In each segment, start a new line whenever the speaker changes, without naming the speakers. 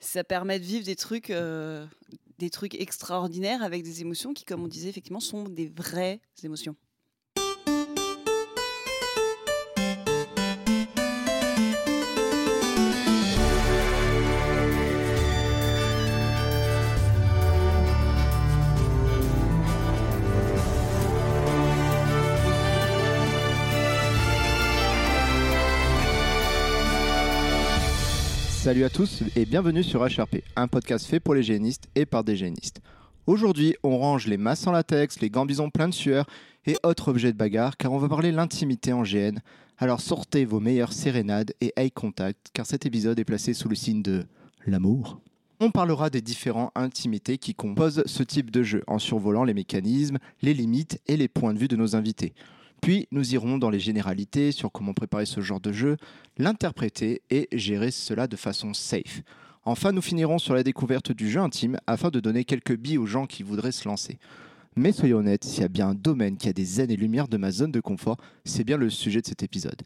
ça permet de vivre des trucs, euh, des trucs extraordinaires avec des émotions qui, comme on disait, effectivement, sont des vraies émotions.
Salut à tous et bienvenue sur HRP, un podcast fait pour les génistes et par des génistes. Aujourd'hui, on range les masses en latex, les gambisons pleins de sueur et autres objets de bagarre car on va parler l'intimité en GN. Alors sortez vos meilleures sérénades et eye contact car cet épisode est placé sous le signe de l'amour. On parlera des différents intimités qui composent ce type de jeu en survolant les mécanismes, les limites et les points de vue de nos invités. Puis nous irons dans les généralités sur comment préparer ce genre de jeu, l'interpréter et gérer cela de façon safe. Enfin, nous finirons sur la découverte du jeu intime afin de donner quelques billes aux gens qui voudraient se lancer. Mais soyons honnêtes, s'il y a bien un domaine qui a des années-lumière de ma zone de confort, c'est bien le sujet de cet épisode.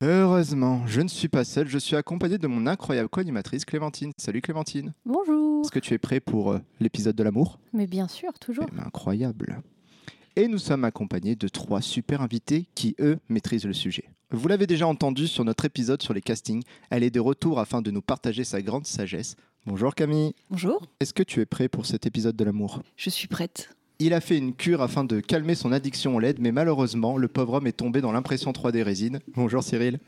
Heureusement, je ne suis pas seul, je suis accompagné de mon incroyable co-animatrice Clémentine. Salut Clémentine.
Bonjour.
Est-ce que tu es prêt pour euh, l'épisode de l'amour?
Mais bien sûr, toujours.
Eh ben, incroyable. Et nous sommes accompagnés de trois super invités qui, eux, maîtrisent le sujet. Vous l'avez déjà entendu sur notre épisode sur les castings, elle est de retour afin de nous partager sa grande sagesse. Bonjour Camille.
Bonjour.
Est-ce que tu es prêt pour cet épisode de l'amour?
Je suis prête.
Il a fait une cure afin de calmer son addiction au LED, mais malheureusement, le pauvre homme est tombé dans l'impression 3D résine. Bonjour Cyril.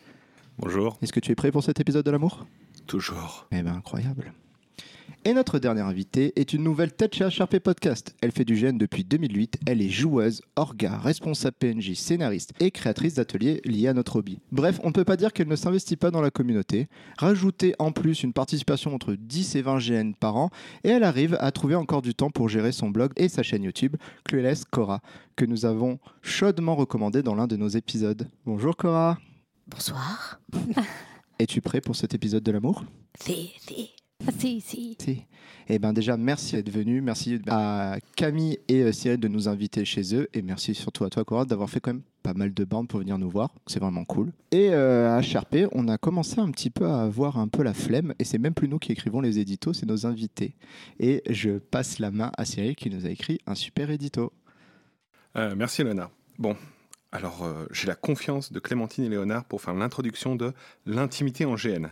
Bonjour.
Est-ce que tu es prêt pour cet épisode de l'amour?
Toujours.
Eh ben incroyable. Et notre dernière invitée est une nouvelle tête chez HRP Podcast. Elle fait du GN depuis 2008. Elle est joueuse, orga, responsable PNJ, scénariste et créatrice d'ateliers liés à notre hobby. Bref, on ne peut pas dire qu'elle ne s'investit pas dans la communauté. Rajoutez en plus une participation entre 10 et 20 GN par an et elle arrive à trouver encore du temps pour gérer son blog et sa chaîne YouTube, Clueless Cora, que nous avons chaudement recommandé dans l'un de nos épisodes. Bonjour Cora.
Bonsoir.
Es-tu prêt pour cet épisode de l'amour?
Si, si. Ah, si, si.
Si. Eh bien déjà, merci d'être venu. Merci à Camille et euh, Cyril de nous inviter chez eux. Et merci surtout à toi, Cora, d'avoir fait quand même pas mal de bandes pour venir nous voir. C'est vraiment cool. Et euh, à HRP, on a commencé un petit peu à avoir un peu la flemme. Et c'est même plus nous qui écrivons les éditos, c'est nos invités. Et je passe la main à Cyril qui nous a écrit un super édito.
Euh, merci Léonard. Bon, alors euh, j'ai la confiance de Clémentine et Léonard pour faire l'introduction de l'intimité en GN.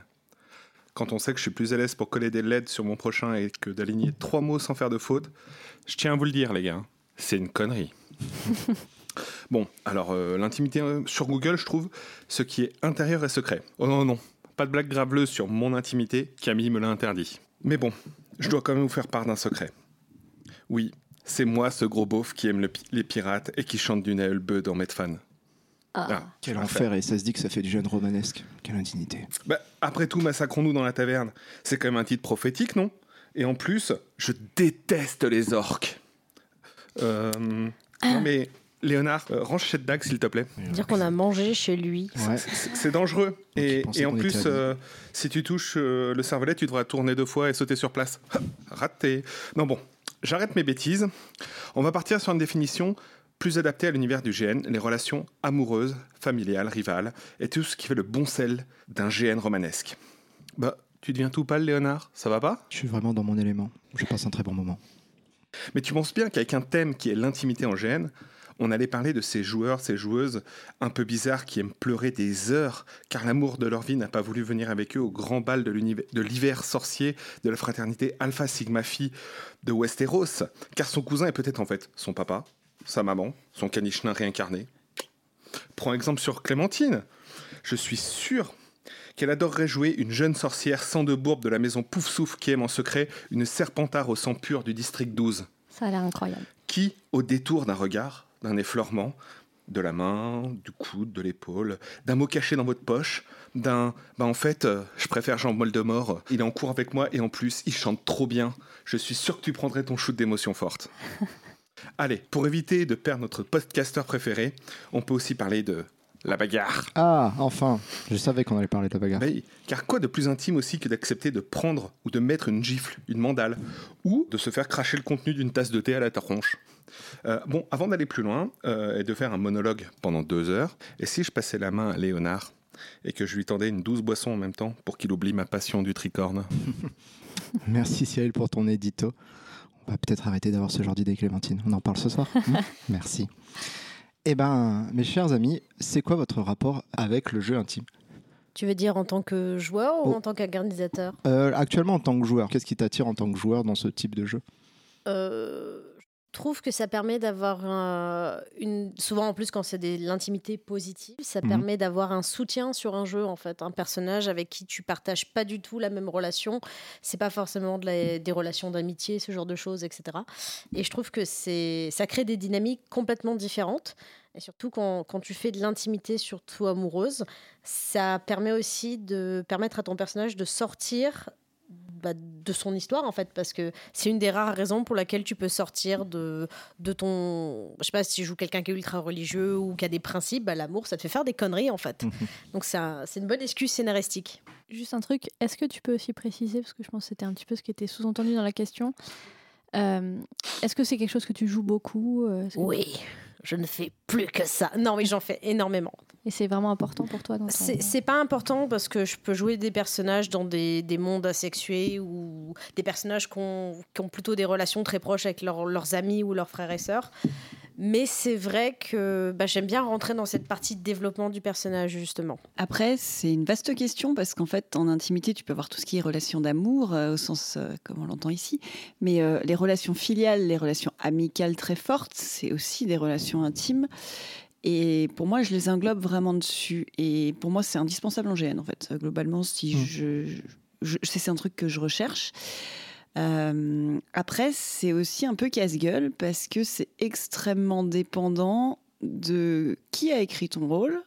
Quand on sait que je suis plus à l'aise pour coller des LED sur mon prochain et que d'aligner trois mots sans faire de faute, je tiens à vous le dire les gars, c'est une connerie. bon, alors euh, l'intimité euh, sur Google, je trouve ce qui est intérieur et secret. Oh non, non, pas de blague graveleuse sur mon intimité, Camille me l'a interdit. Mais bon, je dois quand même vous faire part d'un secret. Oui, c'est moi ce gros beauf qui aime le pi- les pirates et qui chante du Naël Beu dans Medfan.
Ah.
Ah,
Quel enfer, et ça se dit que ça fait du jeune romanesque. Quelle indignité.
Bah, après tout, massacrons-nous dans la taverne. C'est quand même un titre prophétique, non? Et en plus, je déteste les orques. Euh, non mais, Léonard, euh, range cette dague, s'il te plaît.
Dire qu'on a mangé chez lui.
Ouais.
C'est dangereux. Et, en plus, euh, si tu touches euh, le cervelet, tu devras tourner deux fois et sauter sur place. Raté. Non bon, j'arrête mes bêtises. On va partir sur une définition plus adaptée à l'univers du GN, les relations amoureuses, familiales, rivales, et tout ce qui fait le bon sel d'un GN romanesque. Bah, tu deviens tout pâle, Léonard? Ça va pas?
Je suis vraiment dans mon élément. Je passe un très bon moment.
Mais tu penses bien qu'avec un thème qui est l'intimité en GN, on allait parler de ces joueurs, ces joueuses un peu bizarres qui aiment pleurer des heures car l'amour de leur vie n'a pas voulu venir avec eux au grand bal de l'hiver sorcier de la fraternité Alpha Sigma Phi de Westeros, car son cousin est peut-être en fait son papa, sa maman, son caniche nain réincarné. Prends exemple sur Clémentine. Je suis sûr qu'elle adorerait jouer une jeune sorcière sans de bourbe de la maison Poufsouff qui aime en secret une serpentard au sang pur du district 12
Ça a l'air incroyable.
qui, au détour d'un regard, d'un effleurement, de la main, du coude, de l'épaule, d'un mot caché dans votre poche, d'un bah en fait, euh, je préfère Jean Moldemort, il est en cours avec moi et en plus, il chante trop bien. Je suis sûr que tu prendrais ton shoot d'émotions fortes. Allez, pour éviter de perdre notre podcasteur préféré, on peut aussi parler de la bagarre.
Ah, enfin, je savais qu'on allait parler de la bagarre.
Car quoi de plus intime aussi que d'accepter de prendre ou de mettre une gifle, une mandale, ou de se faire cracher le contenu d'une tasse de thé à la tronche? Euh, Bon, avant d'aller plus loin euh, et de faire un monologue pendant deux heures, et si je passais la main à Léonard et que je lui tendais une douce boisson en même temps pour qu'il oublie ma passion du tricorne?
Merci Cyril pour ton édito. On va peut-être arrêter d'avoir ce genre d'idée, Clémentine. On en parle ce soir Hmm Merci. Eh ben, mes chers amis, c'est quoi votre rapport avec le jeu intime?
Tu veux dire en tant que joueur ou
Oh.
en tant qu'organisateur?
Euh, Actuellement, en tant que joueur, qu'est-ce qui t'attire en tant que joueur dans ce type de jeu?
Euh, trouve que ça permet d'avoir un- une. Souvent en plus, quand c'est de l'intimité positive, ça
Mhm.
permet d'avoir un soutien sur un jeu, en fait. Un personnage avec qui tu partages pas du tout la même relation. C'est pas forcément de la- des relations d'amitié, ce genre de choses, etc. Et je trouve que c'est ça crée des dynamiques complètement différentes. Et surtout quand, quand tu fais de l'intimité, surtout amoureuse, ça permet aussi de permettre à ton personnage de sortir bah, de son histoire en fait parce que c'est une des rares raisons pour laquelle tu peux sortir de, de ton je sais pas si tu joues quelqu'un qui est ultra religieux ou qui a des principes bah, l'amour ça te fait faire des conneries en fait. Donc c'est un- c'est une bonne excuse scénaristique.
Juste un truc, est-ce que tu peux aussi préciser, parce que je pense que c'était un petit peu ce qui était sous-entendu dans la question, euh, est-ce que c'est quelque chose que tu joues beaucoup euh, que-
oui je ne fais plus que ça. Non mais j'en fais énormément.
Et c'est vraiment important pour toi ton...
C'est pas important parce que je peux jouer des personnages dans des, des mondes asexués ou des personnages qui ont, qui ont plutôt des relations très proches avec leurs- leurs amis ou leurs frères et sœurs. Mais c'est vrai que bah, j'aime bien rentrer dans cette partie de développement du personnage, justement.
Après, c'est une vaste question parce qu'en fait, en intimité, tu peux avoir tout ce qui est relation d'amour, euh, au sens euh, comme on l'entend ici. Mais euh, les relations filiales, les relations amicales très fortes, c'est aussi des relations intimes. Et pour moi, je les englobe vraiment dessus. Et pour moi, c'est indispensable en GN, en fait. Globalement, si
Mm.
je, c'est un truc que je recherche. Euh, après, c'est aussi un peu casse-gueule parce que c'est extrêmement dépendant de qui a écrit ton rôle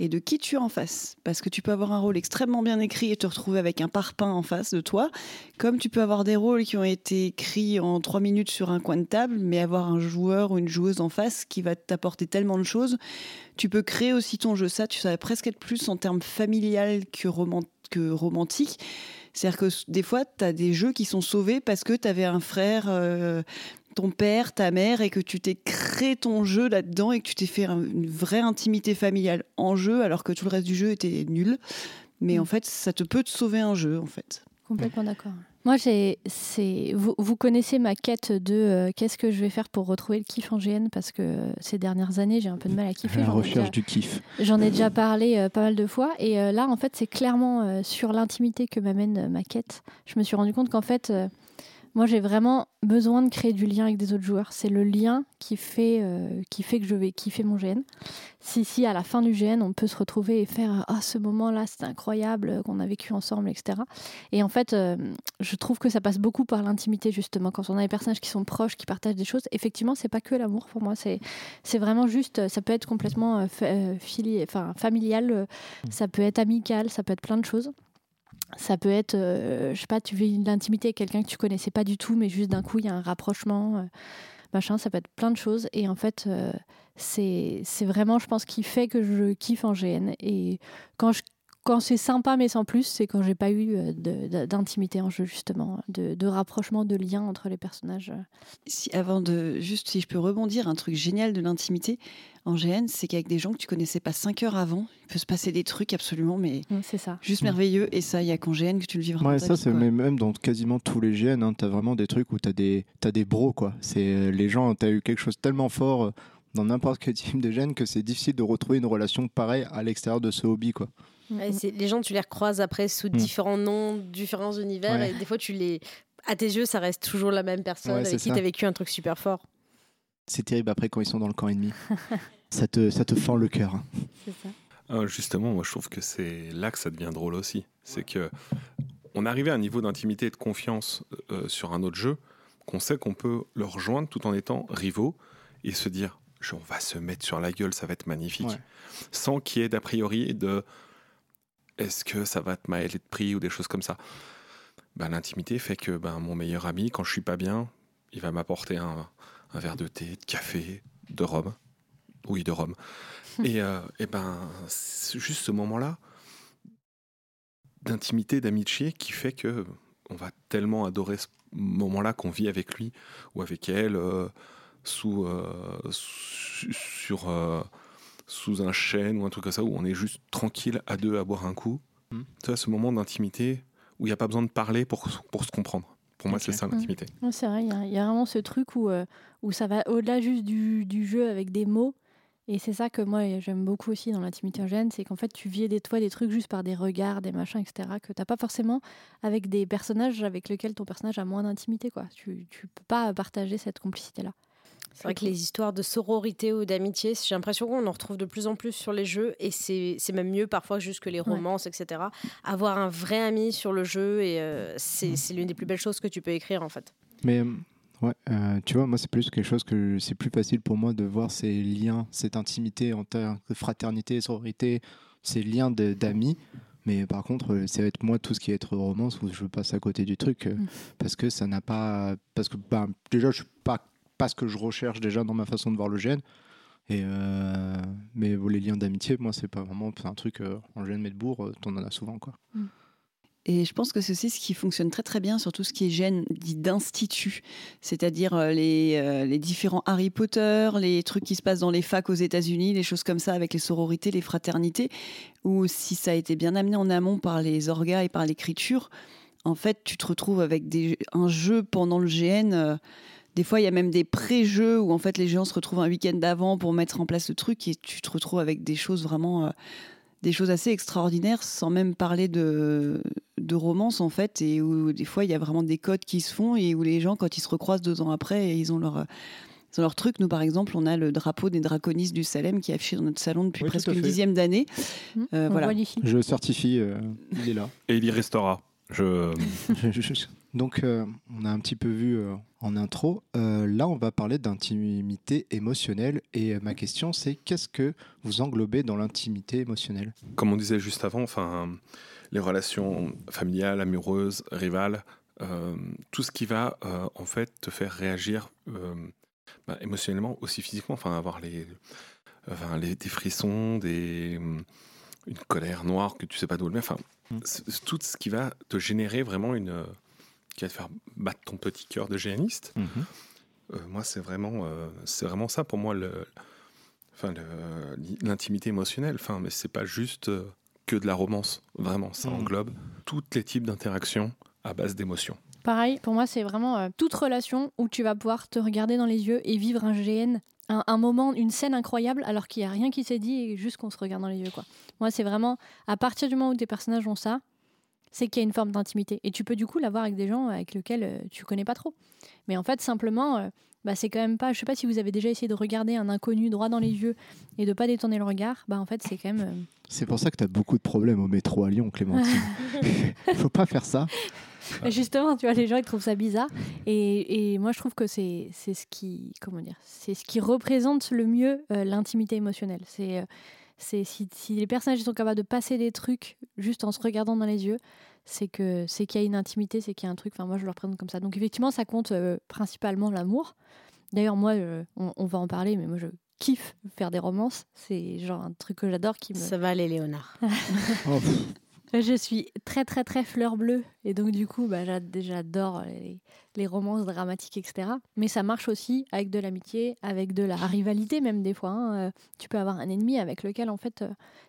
et de qui tu es en face. Parce que tu peux avoir un rôle extrêmement bien écrit et te retrouver avec un parpaing en face de toi, comme tu peux avoir des rôles qui ont été écrits en trois minutes sur un coin de table, mais avoir un joueur ou une joueuse en face qui va t'apporter tellement de choses. Tu peux créer aussi ton jeu. Ça, tu savais presque être plus en termes familial que, roman- que romantique. C'est-à-dire que des fois, tu as des jeux qui sont sauvés parce que tu avais un frère, euh, ton père, ta mère, et que tu t'es créé ton jeu là-dedans et que tu t'es fait un- une vraie intimité familiale en jeu, alors que tout le reste du jeu était nul. Mais
Mm.
en fait, ça te peut te sauver un jeu, en fait.
Complètement d'accord. Moi, c'est, vous, vous connaissez ma quête de euh, qu'est-ce que je vais faire pour retrouver le kiff en GN parce que euh, ces dernières années, j'ai un peu de mal à kiffer.
La recherche
déjà-
du kiff.
J'en ai déjà parlé euh, pas mal de fois. Et là, en fait, c'est clairement sur l'intimité que m'amène ma quête. Je me suis rendu compte qu'en fait, moi, j'ai vraiment besoin de créer du lien avec des autres joueurs. C'est le lien qui fait, euh, qui fait que je vais kiffer mon GN. Si, si, à la fin du GN, on peut se retrouver et faire Ah, ce moment-là, c'était incroyable euh, qu'on a vécu ensemble, etc. Et en fait, euh, je trouve que ça passe beaucoup par l'intimité, justement. Quand on a des personnages qui sont proches, qui partagent des choses, effectivement, c'est pas que l'amour pour moi. C'est c'est vraiment juste, ça peut être complètement euh, fa- fili- enfin, familial, euh, ça peut être amical, ça peut être plein de choses. Ça peut être, euh, je sais pas, tu vis l'intimité avec quelqu'un que tu connaissais pas du tout, mais juste d'un coup, il y a un rapprochement, euh, machin, ça peut être plein de choses. Et en fait, euh, c'est c'est vraiment, je pense, qui fait que je kiffe en GN. Et quand je quand c'est sympa mais sans plus, c'est quand j'ai pas eu euh, d'intimité en jeu justement, de, de rapprochement, de lien entre les personnages.
Si, avant de, juste si je peux rebondir, un truc génial de l'intimité en GN, c'est qu'avec des gens que tu connaissais pas 5 heures avant, il peut se passer des trucs absolument, mais
C'est ça.
juste merveilleux. Et ça, il y a qu'en GN que tu le vivras.
Ouais, ça, c'est même dans quasiment tous les GN. Hein, t'as vraiment des trucs où t'as des, t'as des bros, quoi. C'est euh, les gens, t'as eu quelque chose tellement fort euh, dans n'importe quel type de GN que c'est difficile de retrouver une relation pareille à l'extérieur de ce hobby, quoi.
C'est- les gens, tu les recroises après sous différents noms, différents univers,
Mm. Ouais.
et des fois, tu les. À tes yeux, ça reste toujours la même personne
Ouais,
avec qui tu as vécu un truc super fort.
C'est terrible après quand ils sont dans le camp ennemi. ça, te, ça te fend le cœur.
C'est ça.
Ah, justement, moi je trouve que c'est là que ça devient drôle aussi. C'est que on arrivait à un niveau d'intimité et de confiance euh, sur un autre jeu qu'on sait qu'on peut le rejoindre tout en étant rivaux et se dire on va se mettre sur la gueule, ça va être magnifique.
Ouais.
Sans qu'il y ait d'a priori de est-ce que ça va te mêler de prix ou des choses comme ça? Ben, L'intimité fait que ben, mon meilleur ami, quand je suis pas bien, il va m'apporter un, un verre de thé, de café, de rhum. Oui, de rhum. et, euh, et ben, c'est juste ce moment-là d'intimité, d'amitié qui fait que on va tellement adorer ce moment-là qu'on vit avec lui ou avec elle euh, sous, euh, su- sur, euh, sous un chêne ou un truc comme ça, où on est juste tranquille à deux à boire un coup.
Hmm.
Tu vois, ce moment d'intimité où il n'y a pas besoin de parler pour, pour se comprendre. Pour moi, c'est ça
Hmm.
l'intimité.
Ouais, c'est vrai, il y, a- il y a vraiment ce truc où, euh, où ça va au-delà juste du, du jeu avec des mots. Et c'est ça que moi j'aime beaucoup aussi dans l'intimité angène, c'est qu'en fait tu vis des toi des trucs juste par des regards, des machins, etc. que t'as pas forcément avec des personnages avec lesquels ton personnage a moins d'intimité quoi. Tu, tu peux pas partager cette complicité là.
C'est vrai que les histoires de sororité ou d'amitié, j'ai l'impression qu'on en retrouve de plus en plus sur les jeux et c'est c'est même mieux parfois juste que les romances, etc. Avoir un vrai ami sur le jeu, et euh, c'est c'est l'une des plus belles choses que tu peux écrire en fait.
Mais euh, ouais, euh, tu vois, moi, c'est plus quelque chose que c'est plus facile pour moi de voir ces liens, cette intimité en termes de fraternité, sororité, ces liens de- d'amis. Mais par contre, euh, ça va être moi tout ce qui est être romance où je passe à côté du truc euh,
Mm.
parce que ça n'a pas. Parce que ben, déjà, je suis pas, pas ce que je recherche déjà dans ma façon de voir le gène. Et euh, mais les liens d'amitié, moi, c'est pas vraiment un truc euh, en gène, mais de bourg, euh, t'en en as souvent quoi.
Et je pense que c'est ce qui fonctionne très très bien sur tout ce qui est gène dit d'institut, c'est-à-dire euh, les, les différents Harry Potter, les trucs qui se passent dans les facs aux États-Unis, les choses comme ça avec les sororités, les fraternités, où si ça a été bien amené en amont par les orgas et par l'écriture, en fait tu te retrouves avec des, un jeu pendant le GN. Des fois, il y a même des pré-jeux où en fait les gens se retrouvent un week-end d'avant pour mettre en place le truc et tu te retrouves avec des choses vraiment, euh, des choses assez extraordinaires, sans même parler de, de romance en fait, et où des fois il y a vraiment des codes qui se font et où les gens, quand ils se recroisent deux ans après, ils ont leur, ils ont leur truc. Nous, par exemple, on a le drapeau des draconistes du Salem qui est affiché dans notre salon depuis
Oui,
presque une dixième d'année.
Hmm
Euh, voilà.
Je certifie, euh, il est là.
Et il y restera. Je...
Donc, euh, on a un petit peu vu euh, en intro. Euh, là, on va parler d'intimité émotionnelle. Et ma question, c'est qu'est-ce que vous englobez dans l'intimité émotionnelle?
Comme on disait juste avant, enfin, les relations familiales, amoureuses, rivales, tout ce qui va en fait te faire réagir bah, émotionnellement, aussi physiquement, enfin avoir les, enfin, les- des frissons, des, une colère noire que tu sais pas d'où elle vient, enfin
Mm.
tout ce qui va te générer vraiment une, qui va te faire battre ton petit cœur de géaniste. Euh, moi, c'est vraiment, euh, c'est vraiment ça pour moi, le, enfin, le- l'intimité émotionnelle. Enfin, mais c'est pas juste euh, que de la romance. Vraiment, ça
Mhm.
englobe tous les types d'interactions à base d'émotions.
Pareil, pour moi, c'est vraiment euh, toute relation où tu vas pouvoir te regarder dans les yeux et vivre un GN, un, un moment, une scène incroyable, alors qu'il n'y a rien qui s'est dit et juste qu'on se regarde dans les yeux. Quoi. Moi, c'est vraiment à partir du moment où tes personnages ont ça, c'est qu'il y a une forme d'intimité. Et tu peux du coup l'avoir avec des gens avec lesquels euh, tu connais pas trop. Mais en fait, simplement, euh, bah, c'est quand même pas. Je sais pas si vous avez déjà essayé de regarder un inconnu droit dans les yeux et de pas détourner le regard. Bah, en fait, c'est quand même. euh,
C'est pour ça que tu as beaucoup de problèmes au métro à Lyon, Clémentine. Faut pas faire ça.
Justement, tu vois, les gens ils trouvent ça bizarre. Et, et moi, je trouve que c'est c'est ce qui comment dire, c'est ce qui représente le mieux euh, l'intimité émotionnelle. C'est euh, c'est si, si les personnages sont capables de passer des trucs juste en se regardant dans les yeux, c'est que c'est qu'il y a une intimité, c'est qu'il y a un truc. Enfin, moi, je le représente comme ça. Donc effectivement, ça compte euh, principalement l'amour. D'ailleurs, moi, euh, on, on va en parler, mais moi, je kiffe faire des romances. C'est genre un truc que j'adore qui me
Ça va aller, Léonard.
Oh,
je suis très très très fleur bleue et donc du coup bah, j'a- j'adore les, romances dramatiques etc. Mais ça marche aussi avec de l'amitié, avec de la rivalité même des fois. hein. Euh, Tu peux avoir un ennemi avec lequel en fait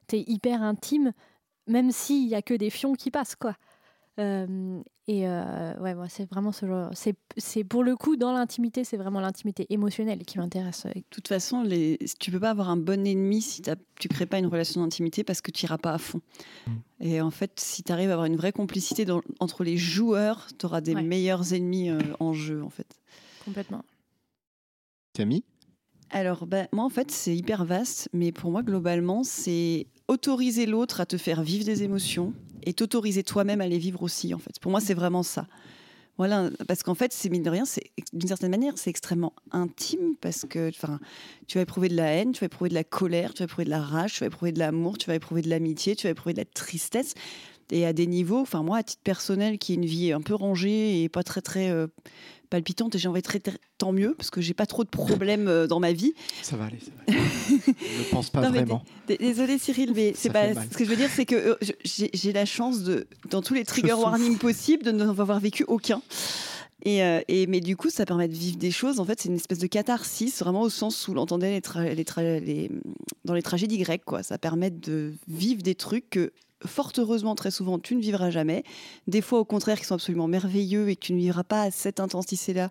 tu es hyper intime même s'il y a que des fions qui passent quoi. Euh, et euh, ouais c'est vraiment ce genre. C'est c'est pour le coup dans l'intimité c'est vraiment l'intimité émotionnelle qui m'intéresse.
De toute façon, les... tu peux pas avoir un bon ennemi si tu crées pas une relation d'intimité parce que tu iras pas à fond.
Mm.
Et en fait, si tu arrives à avoir une vraie complicité dans- entre les joueurs, tu auras des
Ouais.
meilleurs ennemis euh, en jeu en fait.
Complètement.
Camille?
Alors, bah, moi, en fait, c'est hyper vaste, mais pour moi, globalement, c'est autoriser l'autre à te faire vivre des émotions et t'autoriser toi-même à les vivre aussi, en fait. Pour moi, c'est vraiment ça. Voilà, parce qu'en fait, c'est mine de rien, c'est d'une certaine manière, c'est extrêmement intime parce que, tu vas éprouver de la haine, tu vas éprouver de la colère, tu vas éprouver de la rage, tu vas éprouver de l'amour, tu vas éprouver de l'amitié, tu vas éprouver de la tristesse. Et à des niveaux, enfin moi, à titre personnel, qui est une vie un peu rangée et pas très très euh, palpitante, et j'ai envie de très, très- tant mieux parce que j'ai pas trop de problèmes euh, dans ma vie.
Ça va aller, ça va aller. je ne pense pas
Non,
vraiment.
D- Désolée Cyril, mais c'est pas ce que je veux dire, c'est que euh, j'ai la chance de, dans tous les trigger warnings possibles, de n'en avoir vécu aucun. Et, euh, et, mais du coup, ça permet de vivre des choses. En fait, c'est une espèce de catharsis, vraiment au sens où l'entendait les, les- dans les tragédies grecques. Quoi. Ça permet de vivre des trucs que, fort heureusement, très souvent, tu ne vivras jamais. Des fois, au contraire, qui sont absolument merveilleux et que tu ne vivras pas à cette intensité-là.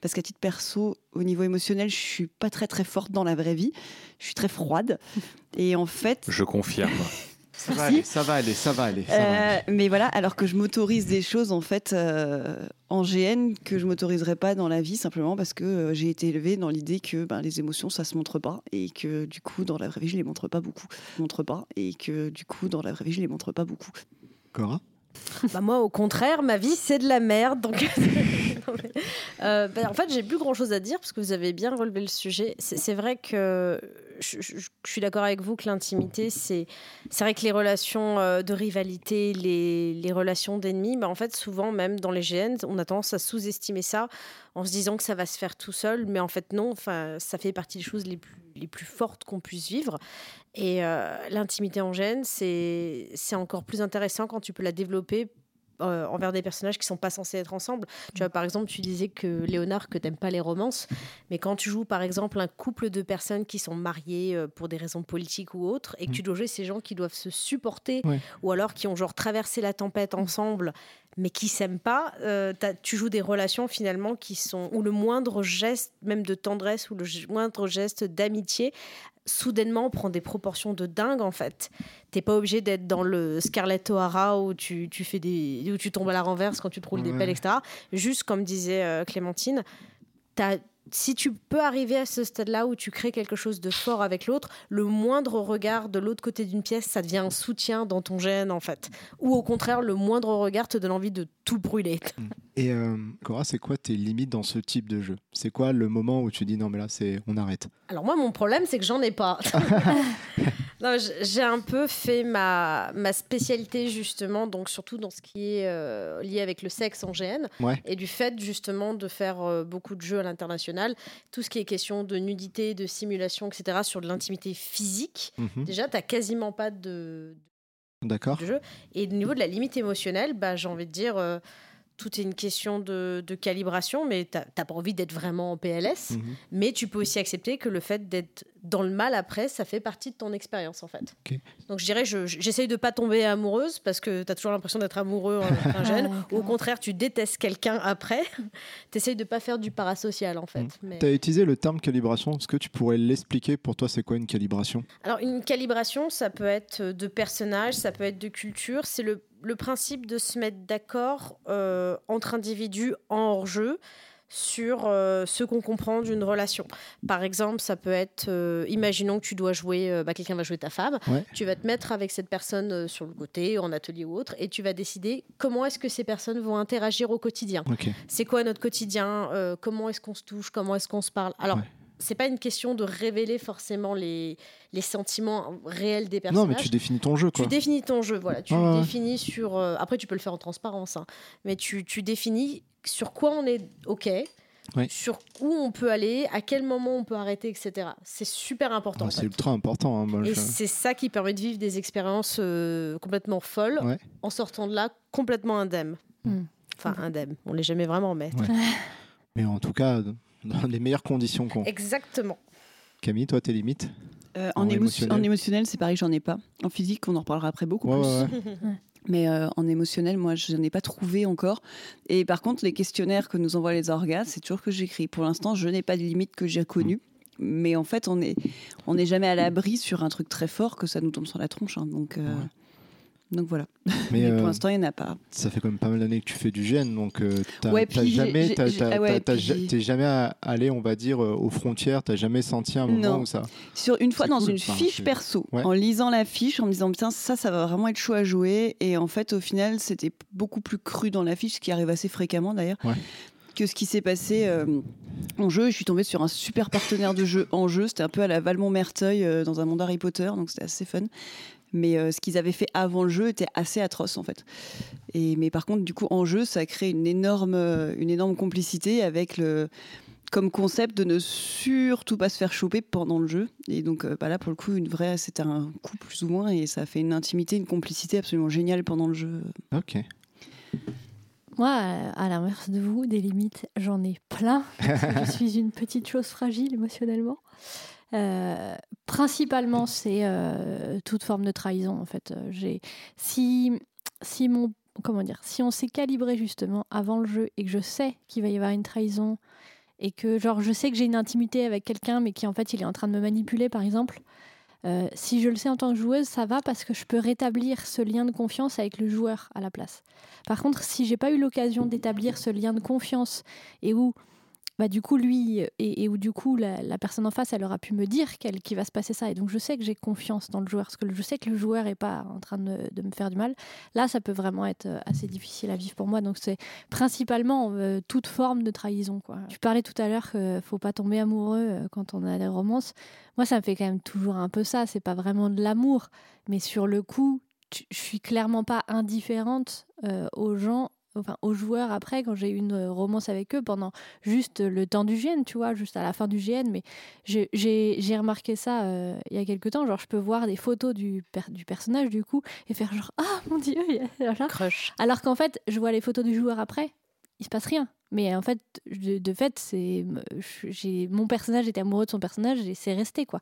Parce qu'à titre perso, au niveau émotionnel, je suis pas très très forte dans la vraie vie. Je suis très froide. Et en fait,
Je confirme.
Ça va aller, ça va aller, ça va aller. ça va
euh,
aller.
mais voilà, alors que je m'autorise des choses en fait euh, en GN que je m'autoriserais pas dans la vie simplement parce que euh, j'ai été élevée dans l'idée que ben, les émotions ça se montre pas et que du coup dans la vraie vie je les montre pas beaucoup, montre et que du coup dans la vraie vie je les montre pas beaucoup.
Cora?
Bah moi, au contraire, ma vie, c'est de la merde. Donc, euh, bah, en fait, j'ai plus grand chose à dire parce que vous avez bien relevé le sujet. C'est vrai que je, suis d'accord avec vous que l'intimité, c'est vrai que les relations euh, de rivalité, les, relations d'ennemis, bah, en fait, souvent, même dans les GN, on a tendance à sous-estimer ça en se disant que ça va se faire tout seul. Mais en fait, non, enfin, ça fait partie des choses les plus fortes qu'on puisse vivre. Et euh, l'intimité en gêne, c'est encore plus intéressant quand tu peux la développer euh, envers des personnages qui sont pas censés être ensemble. Tu vois, par exemple, tu disais que Léonard, que t'aimes pas les romances, mais quand tu joues, par exemple, un couple de personnes qui sont mariées euh, pour des raisons politiques ou autres, et que tu dois jouer ces gens qui doivent se supporter,
Ouais.
ou alors qui ont genre traversé la tempête ensemble, mais qui s'aiment pas, euh, tu joues des relations finalement qui sont où le moindre geste, même de tendresse, ou le moindre geste d'amitié, soudainement prend des proportions de dingue en fait. T'es pas obligé d'être dans le Scarlett O'Hara où tu, tu fais des où tu tombes à la renverse quand tu te roules des pelles, etc. Juste comme disait euh, Clémentine, t'as- si tu peux arriver à ce stade-là où tu crées quelque chose de fort avec l'autre, le moindre regard de l'autre côté d'une pièce, ça devient un soutien dans ton gène en fait. Ou au contraire, le moindre regard te donne envie de tout brûler.
Et euh, Cora, c'est quoi tes limites dans ce type de jeu? C'est quoi le moment où tu dis non mais là c'est on arrête?
Alors moi, mon problème, c'est que j'en ai pas. j'ai un peu fait ma, ma spécialité justement, donc surtout dans ce qui est euh, lié avec le sexe en GN,
Ouais.
et du fait justement de faire euh, beaucoup de jeux à l'international, tout ce qui est question de nudité, de simulation, etc., sur de l'intimité physique.
Mhm.
Déjà, tu quasiment pas de,
D'accord.
de jeu. Et au niveau de la limite émotionnelle, bah, j'ai envie de dire, euh, tout est une question de, de calibration, mais tu n'as pas envie d'être vraiment en PLS.
Mhm.
Mais tu peux aussi accepter que le fait d'être dans le mal après, ça fait partie de ton expérience en fait. Donc je dirais, je- j'essaye de pas tomber amoureuse parce que tu as toujours l'impression d'être amoureux en un jeune. Ou au contraire, tu détestes quelqu'un après. tu essayes de pas faire du parasocial en fait. Mais-
Tu as utilisé le terme calibration. Est-ce que tu pourrais l'expliquer pour toi C'est quoi une calibration?
Alors, une calibration, ça peut être de personnages, ça peut être de culture. C'est le, le principe de se mettre d'accord euh, entre individus en hors-jeu sur euh, ce qu'on comprend d'une relation. Par exemple, ça peut être, euh, imaginons que tu dois jouer, euh, bah, quelqu'un va jouer ta femme,
Ouais.
tu vas te mettre avec cette personne sur le côté, en atelier ou autre, et tu vas décider comment est-ce que ces personnes vont interagir au quotidien c'est quoi notre quotidien, comment est-ce qu'on se touche, comment est-ce qu'on se parle. Alors,
Ouais.
C'est pas une question de révéler forcément les, les sentiments réels des personnages.
Non mais tu définis ton jeu
Tu définis ton jeu, voilà. Tu
ouais.
définis sur. euh, après, tu peux le faire en transparence, hein, mais tu, tu définis sur quoi on est OK, sur où on peut aller, à quel moment on peut arrêter, etc. C'est super important.
Ouais, c'est ultra important. hein, moi,
Et
je-
c'est ça qui permet de vivre des expériences euh, complètement folles,
Ouais.
en sortant de là complètement indemne.
Hmm.
Enfin, indemne. On l'est jamais vraiment, mais.
Ouais. Mais en tout cas, dans les meilleures conditions qu'on.
Exactement.
Camille, toi tes limites
Euh,
En
en, émo-
émotionnel
en émotionnel, c'est pareil, j'en ai pas. En physique, on en reparlera après beaucoup
Ouais,
plus.
ouais, ouais.
Mais euh, en émotionnel, moi, je n'en ai pas trouvé encore. Et par contre, les questionnaires que nous envoient les orgas, c'est toujours que j'écris. Pour l'instant, je n'ai pas de limite que j'ai connue. Mais en fait, on n'est on est jamais à l'abri sur un truc très fort que ça nous tombe sur la tronche. hein. Donc, euh,
Ouais.
Donc voilà.
Mais
Mais
euh,
pour l'instant, il n'y en a pas.
ça fait quand même pas mal d'années que tu fais du GN, donc euh, t'as
Ouais,
jamais,
ah ouais,
t'es jamais allé, on va dire, euh, aux frontières. T'as jamais senti un moment
Non.
où ça.
Sur une fois dans
cool.
une
Enfin,
fiche perso,
Ouais.
en lisant la fiche, en me disant putain ça ça va vraiment être chaud à jouer et en fait au final c'était beaucoup plus cru dans la fiche, ce qui arrive assez fréquemment d'ailleurs. Que ce qui s'est passé euh, en jeu, je suis tombée sur un super partenaire de jeu en jeu. C'était un peu à la Valmont-Merteuil euh, dans un monde Harry Potter, donc c'était assez fun. Mais euh, ce qu'ils avaient fait avant le jeu était assez atroce en fait. Et mais par contre, du coup, en jeu, ça crée une énorme, euh, une énorme complicité avec le, comme concept de ne surtout pas se faire choper pendant le jeu. Et donc euh, bah là, pour le coup, une vraie, c'était un coup plus ou moins, et ça a fait une intimité, une complicité absolument géniale pendant le jeu.
Ok.
Moi, à l'inverse de vous, des limites, j'en ai plein. je suis une petite chose fragile émotionnellement. Euh, principalement, c'est euh, toute forme de trahison. En fait, j'ai si si mon comment dire, si on s'est calibré justement avant le jeu et que je sais qu'il va y avoir une trahison et que genre je sais que j'ai une intimité avec quelqu'un mais qui en fait il est en train de me manipuler par exemple, euh, si je le sais en tant que joueuse, ça va parce que je peux rétablir ce lien de confiance avec le joueur à la place. Par contre, si j'ai pas eu l'occasion d'établir ce lien de confiance et où bah, du coup, lui, et, où du coup, la, personne en face, elle aura pu me dire qu'il va se passer ça. Et donc, je sais que j'ai confiance dans le joueur, parce que je sais que le joueur n'est pas en train de, me faire du mal. Là, ça peut vraiment être euh, assez difficile à vivre pour moi. Donc, c'est principalement euh, toute forme de trahison. Quoi. Tu parlais tout à l'heure qu'il faut pas tomber amoureux euh, quand on a des romances. Moi, ça me fait quand même toujours un peu ça. C'est pas vraiment de l'amour, mais sur le coup, je suis clairement pas indifférente aux gens enfin aux joueurs après quand j'ai eu une euh, romance avec eux pendant juste le temps du GN tu vois juste à la fin du GN mais j'ai remarqué ça euh, il y a quelques temps genre je peux voir des photos du, du personnage du coup et faire genre ah mon dieu il y a
crush.
Alors qu'en fait je vois les photos du joueur après il se passe rien. Mais en fait de, fait c'est j'ai mon personnage était amoureux de son personnage et c'est resté quoi.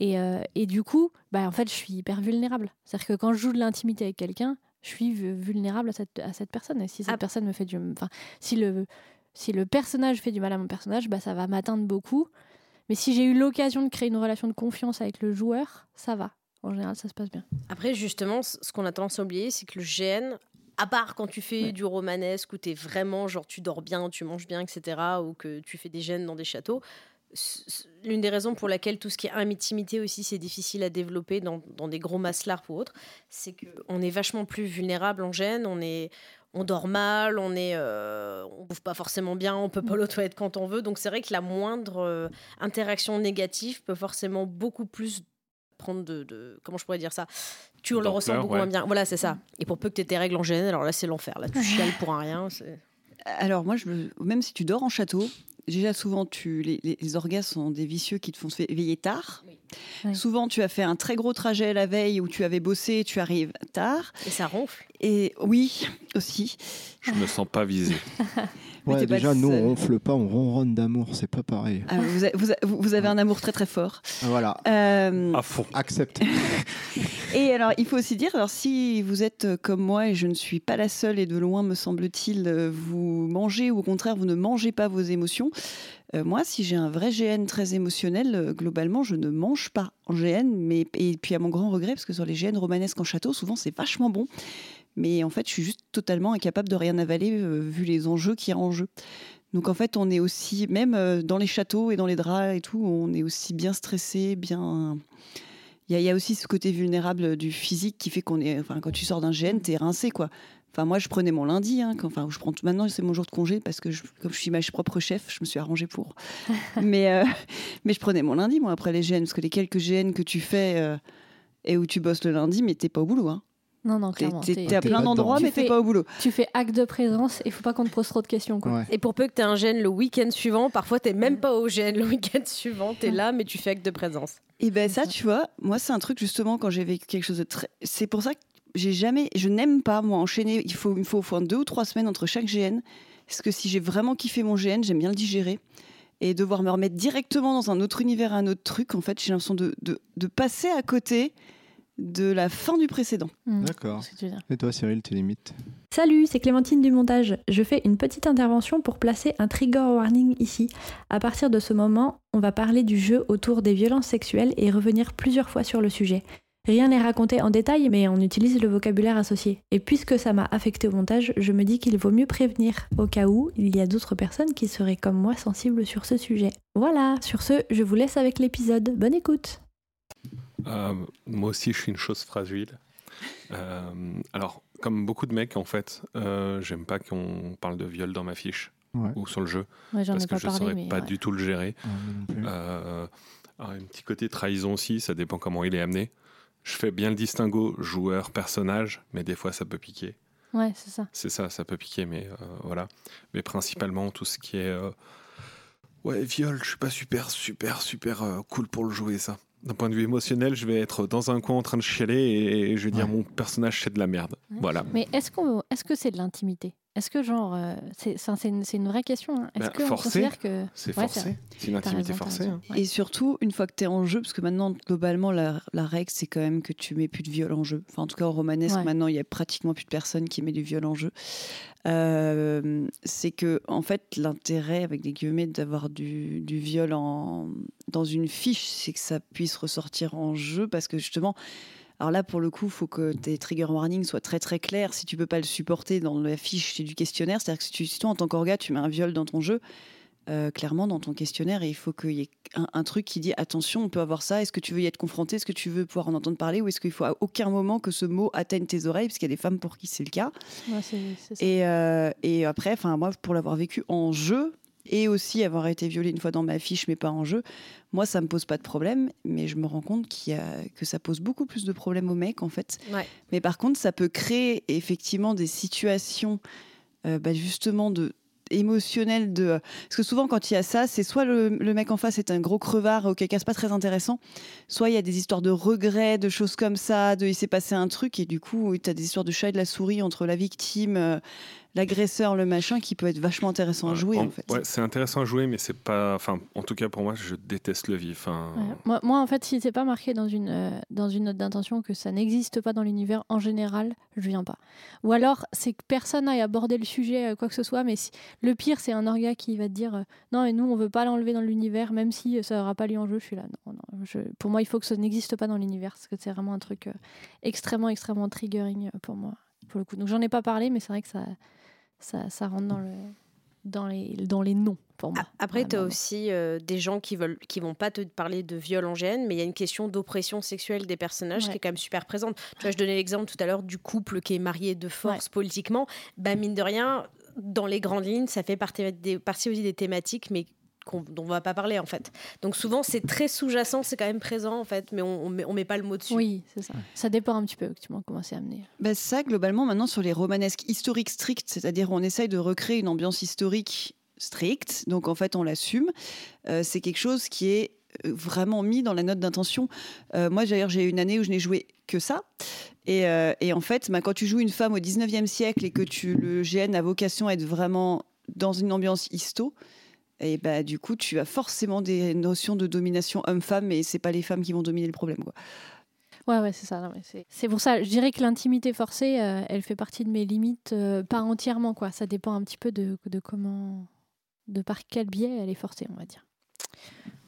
Et, euh, et du coup bah en fait je suis hyper vulnérable. C'est à dire que quand je joue de l'intimité avec quelqu'un je suis vulnérable à cette, à cette personne. Et si cette ah. personne me fait du. Enfin, si le, si le personnage fait du mal à mon personnage, bah, ça va m'atteindre beaucoup. Mais si j'ai eu l'occasion de créer une relation de confiance avec le joueur, ça va. En général, ça se passe bien.
Après, justement, ce qu'on a tendance à oublier, c'est que le GN, à part quand tu fais du romanesque où tu es vraiment, genre, tu dors bien, tu manges bien, etc., ou que tu fais des gènes dans des châteaux, l'une des raisons pour laquelle tout ce qui est intimité aussi c'est difficile à développer dans, dans des gros maslards ou autres, c'est qu'on est vachement plus vulnérable en gêne, on est on dort mal, on est euh, on bouffe pas forcément bien, on peut pas aller aux toilettes quand on veut, donc c'est vrai que la moindre euh, interaction négative peut forcément beaucoup plus prendre de, comment je pourrais dire ça? Tu le ressens beaucoup moins bien. Voilà c'est ça. Et pour peu que tu aies tes règles en gêne alors là c'est l'enfer. Là tu chiales pour un rien
alors moi je même si tu dors en château déjà souvent tu les, les, orgasmes sont des vicieux qui te font veiller tard. Souvent tu as fait un très gros trajet la veille où tu avais bossé, et tu arrives tard.
Et ça ronfle.
Et oui aussi.
Je me sens pas visé.
Ouais, déjà, nous, on ronfle pas, on ronronne d'amour, c'est pas pareil.
Ah, vous, avez, vous, avez un amour très très fort.
Voilà.
Euh, à fond.
Accepte.
et alors, il faut aussi dire, alors si vous êtes comme moi et je ne suis pas la seule et de loin, me semble-t-il, vous mangez ou au contraire, vous ne mangez pas vos émotions. Euh, moi, si j'ai un vrai GN très émotionnel, euh, globalement, je ne mange pas en GN, mais et puis à mon grand regret, parce que sur les GN romanesques en château, souvent c'est vachement bon. Mais en fait, je suis juste totalement incapable de rien avaler euh, vu les enjeux qu'il y a en jeu. Donc en fait, on est aussi, même euh, dans les châteaux et dans les draps et tout, on est aussi bien stressé, bien. Il y, a aussi ce côté vulnérable du physique qui fait qu'on est. Enfin, quand tu sors d'un GN, t'es rincé, quoi. Enfin, moi, je prenais mon lundi. Hein, enfin, je prends maintenant, c'est mon jour de congé parce que comme je suis ma propre chef, je me suis arrangée pour. mais, euh, mais je prenais mon lundi, moi, après les GN, parce que les quelques GN que tu fais et où tu bosses le lundi, mais t'es pas au boulot. Hein.
Non, non, clairement.
T'es à plein d'endroits, mais t'es pas au boulot.
Tu fais acte de présence et il faut pas qu'on te pose trop de questions. Quoi.
Et pour peu que tu aies un gène le week-end suivant, parfois t'es même pas au gène le week-end suivant, t'es là, mais tu fais acte de présence.
Et ben ça, tu vois, moi c'est un truc justement quand j'ai vécu quelque chose de très. C'est pour ça que j'ai jamais. Je n'aime pas, moi, enchaîner. Il faut, il faut au moins deux ou trois semaines entre chaque GN. Parce que si j'ai vraiment kiffé mon GN, j'aime bien le digérer. Et devoir me remettre directement dans un autre univers, un autre truc, en fait, j'ai l'impression de, de, de passer à côté de la fin du précédent.
Hmm. D'accord. Et toi, Cyril, tes limites
Salut, c'est Clémentine du montage. Je fais une petite intervention pour placer un trigger warning ici. À partir de ce moment, on va parler du jeu autour des violences sexuelles et revenir plusieurs fois sur le sujet. Rien n'est raconté en détail, mais on utilise le vocabulaire associé. Et puisque ça m'a affecté au montage, je me dis qu'il vaut mieux prévenir, au cas où il y a d'autres personnes qui seraient comme moi sensibles sur ce sujet. Voilà, sur ce, je vous laisse avec l'épisode. Bonne écoute
euh, moi aussi, je suis une chose fragile. Euh, alors, comme beaucoup de mecs, en fait, euh, j'aime pas qu'on parle de viol dans ma fiche ou sur le jeu. parce que je ne saurais pas du tout le gérer. un petit côté trahison aussi, ça dépend comment il est amené. Je fais bien le distinguo joueur-personnage, mais des fois ça peut piquer.
Ouais, c'est ça.
C'est ça, ça peut piquer, mais voilà. Mais principalement tout ce qui est. Ouais, viol, je suis pas super, super, super cool pour le jouer, ça d'un point de vue émotionnel, je vais être dans un coin en train de chialer et je vais dire mon personnage c'est de la merde. Voilà.
Mais est-ce qu'on est-ce que c'est de l'intimité? Est-ce que genre, euh, c'est c'est une, c'est une vraie question. hein. Est-ce
Bah,
qu'on
forcé,
considère que
C'est
Ouais,
forcé. C'est une intimité forcée. hein.
Ouais.
Et surtout, une fois que tu es en jeu, parce que maintenant, globalement, la, la règle, c'est quand même que tu mets plus de viol en jeu. Enfin, en tout cas, en romanesque,
Ouais.
maintenant, il y a pratiquement plus de personnes qui mettent du viol en jeu. Euh, c'est que, en fait, l'intérêt, avec des guillemets, d'avoir du, du viol en, dans une fiche, c'est que ça puisse ressortir en jeu, parce que justement, alors là, pour le coup, il faut que tes trigger warnings soient très très clairs. Si tu peux pas le supporter dans la fiche du questionnaire, c'est-à-dire que si, tu, si toi, en tant qu'orga, tu mets un viol dans ton jeu, euh, clairement, dans ton questionnaire, il faut qu'il y ait un, un truc qui dit attention, on peut avoir ça. Est-ce que tu veux y être confronté? Est-ce que tu veux pouvoir en entendre parler? Ou est-ce qu'il faut à aucun moment que ce mot atteigne tes oreilles? Parce qu'il y a des femmes pour qui c'est le cas.
Ouais, ça.
Et, euh, et après, enfin moi, pour l'avoir vécu en jeu et aussi avoir été violée une fois dans ma fiche, mais pas en jeu, moi, ça me pose pas de problème. Mais je me rends compte qu'il y a, que ça pose beaucoup plus de problèmes aux mecs, en fait.
Ouais.
Mais par contre, ça peut créer effectivement des situations, euh, bah, justement, de émotionnelles de parce que souvent quand il y a ça c'est soit le, le mec en face est un gros crevard auquel cas c'est pas très intéressant soit il y a des histoires de regrets de choses comme ça de il s'est passé un truc et du coup tu as des histoires de chat et de la souris entre la victime euh, l'agresseur le machin qui peut être vachement intéressant à jouer en, fait
Ouais, c'est intéressant à jouer, mais c'est pas. Enfin, en tout cas pour moi, je déteste le vif.
Ouais. Moi, moi, en fait, si c'est pas marqué dans une, euh, dans une note d'intention que ça n'existe pas dans l'univers en général, je viens pas. Ou alors, c'est que personne n'aille aborder le sujet, euh, quoi que ce soit, mais si- le pire, c'est un orga qui va te dire euh, non, et nous, on veut pas l'enlever dans l'univers, même si ça n'aura pas lieu en jeu. Je suis là, non, non. je- pour moi, il faut que ça n'existe pas dans l'univers, parce que c'est vraiment un truc euh, extrêmement, extrêmement triggering pour moi, pour le coup. Donc, j'en ai pas parlé, mais c'est vrai que ça, ça, ça rentre dans, le, dans, les, dans les noms pour moi.
Après, tu as aussi euh, des gens qui veulent, qui vont pas te parler de viol en gêne, mais il y a une question d'oppression sexuelle des personnages qui est quand même super présente. Tu vois, je donnais l'exemple tout à l'heure du couple qui est marié de force politiquement. Bah, mine de rien, dans les grandes lignes, ça fait partie, des, partie aussi des thématiques, mais qu'on- dont on va pas parler en fait. Donc souvent, c'est très sous-jacent, c'est quand même présent en fait, mais on, on, met, on met pas le mot dessus.
Oui, c'est ça. Ça dépend un petit peu comment c'est amené.
Bah, ça, globalement, maintenant, sur les romanesques historiques strictes, c'est-à-dire on essaye de recréer une ambiance historique stricte, donc en fait, on l'assume, euh, c'est quelque chose qui est euh, vraiment mis dans la note d'intention. Euh, moi, d'ailleurs, j'ai eu une année où je n'ai joué que ça. Et, euh, et en fait, bah, quand tu joues une femme au 19e siècle et que tu, le GN a vocation à être vraiment dans une ambiance histo, et bah, du coup, tu as forcément des notions de domination homme-femme, et c'est pas les femmes qui vont dominer le problème. Quoi.
Ouais, ouais, c'est ça. non, mais c'est- C'est pour ça, je dirais que l'intimité forcée, euh, elle fait partie de mes limites, euh, pas entièrement, quoi. Ça dépend un petit peu de, de comment, de par quel biais elle est forcée, on va dire.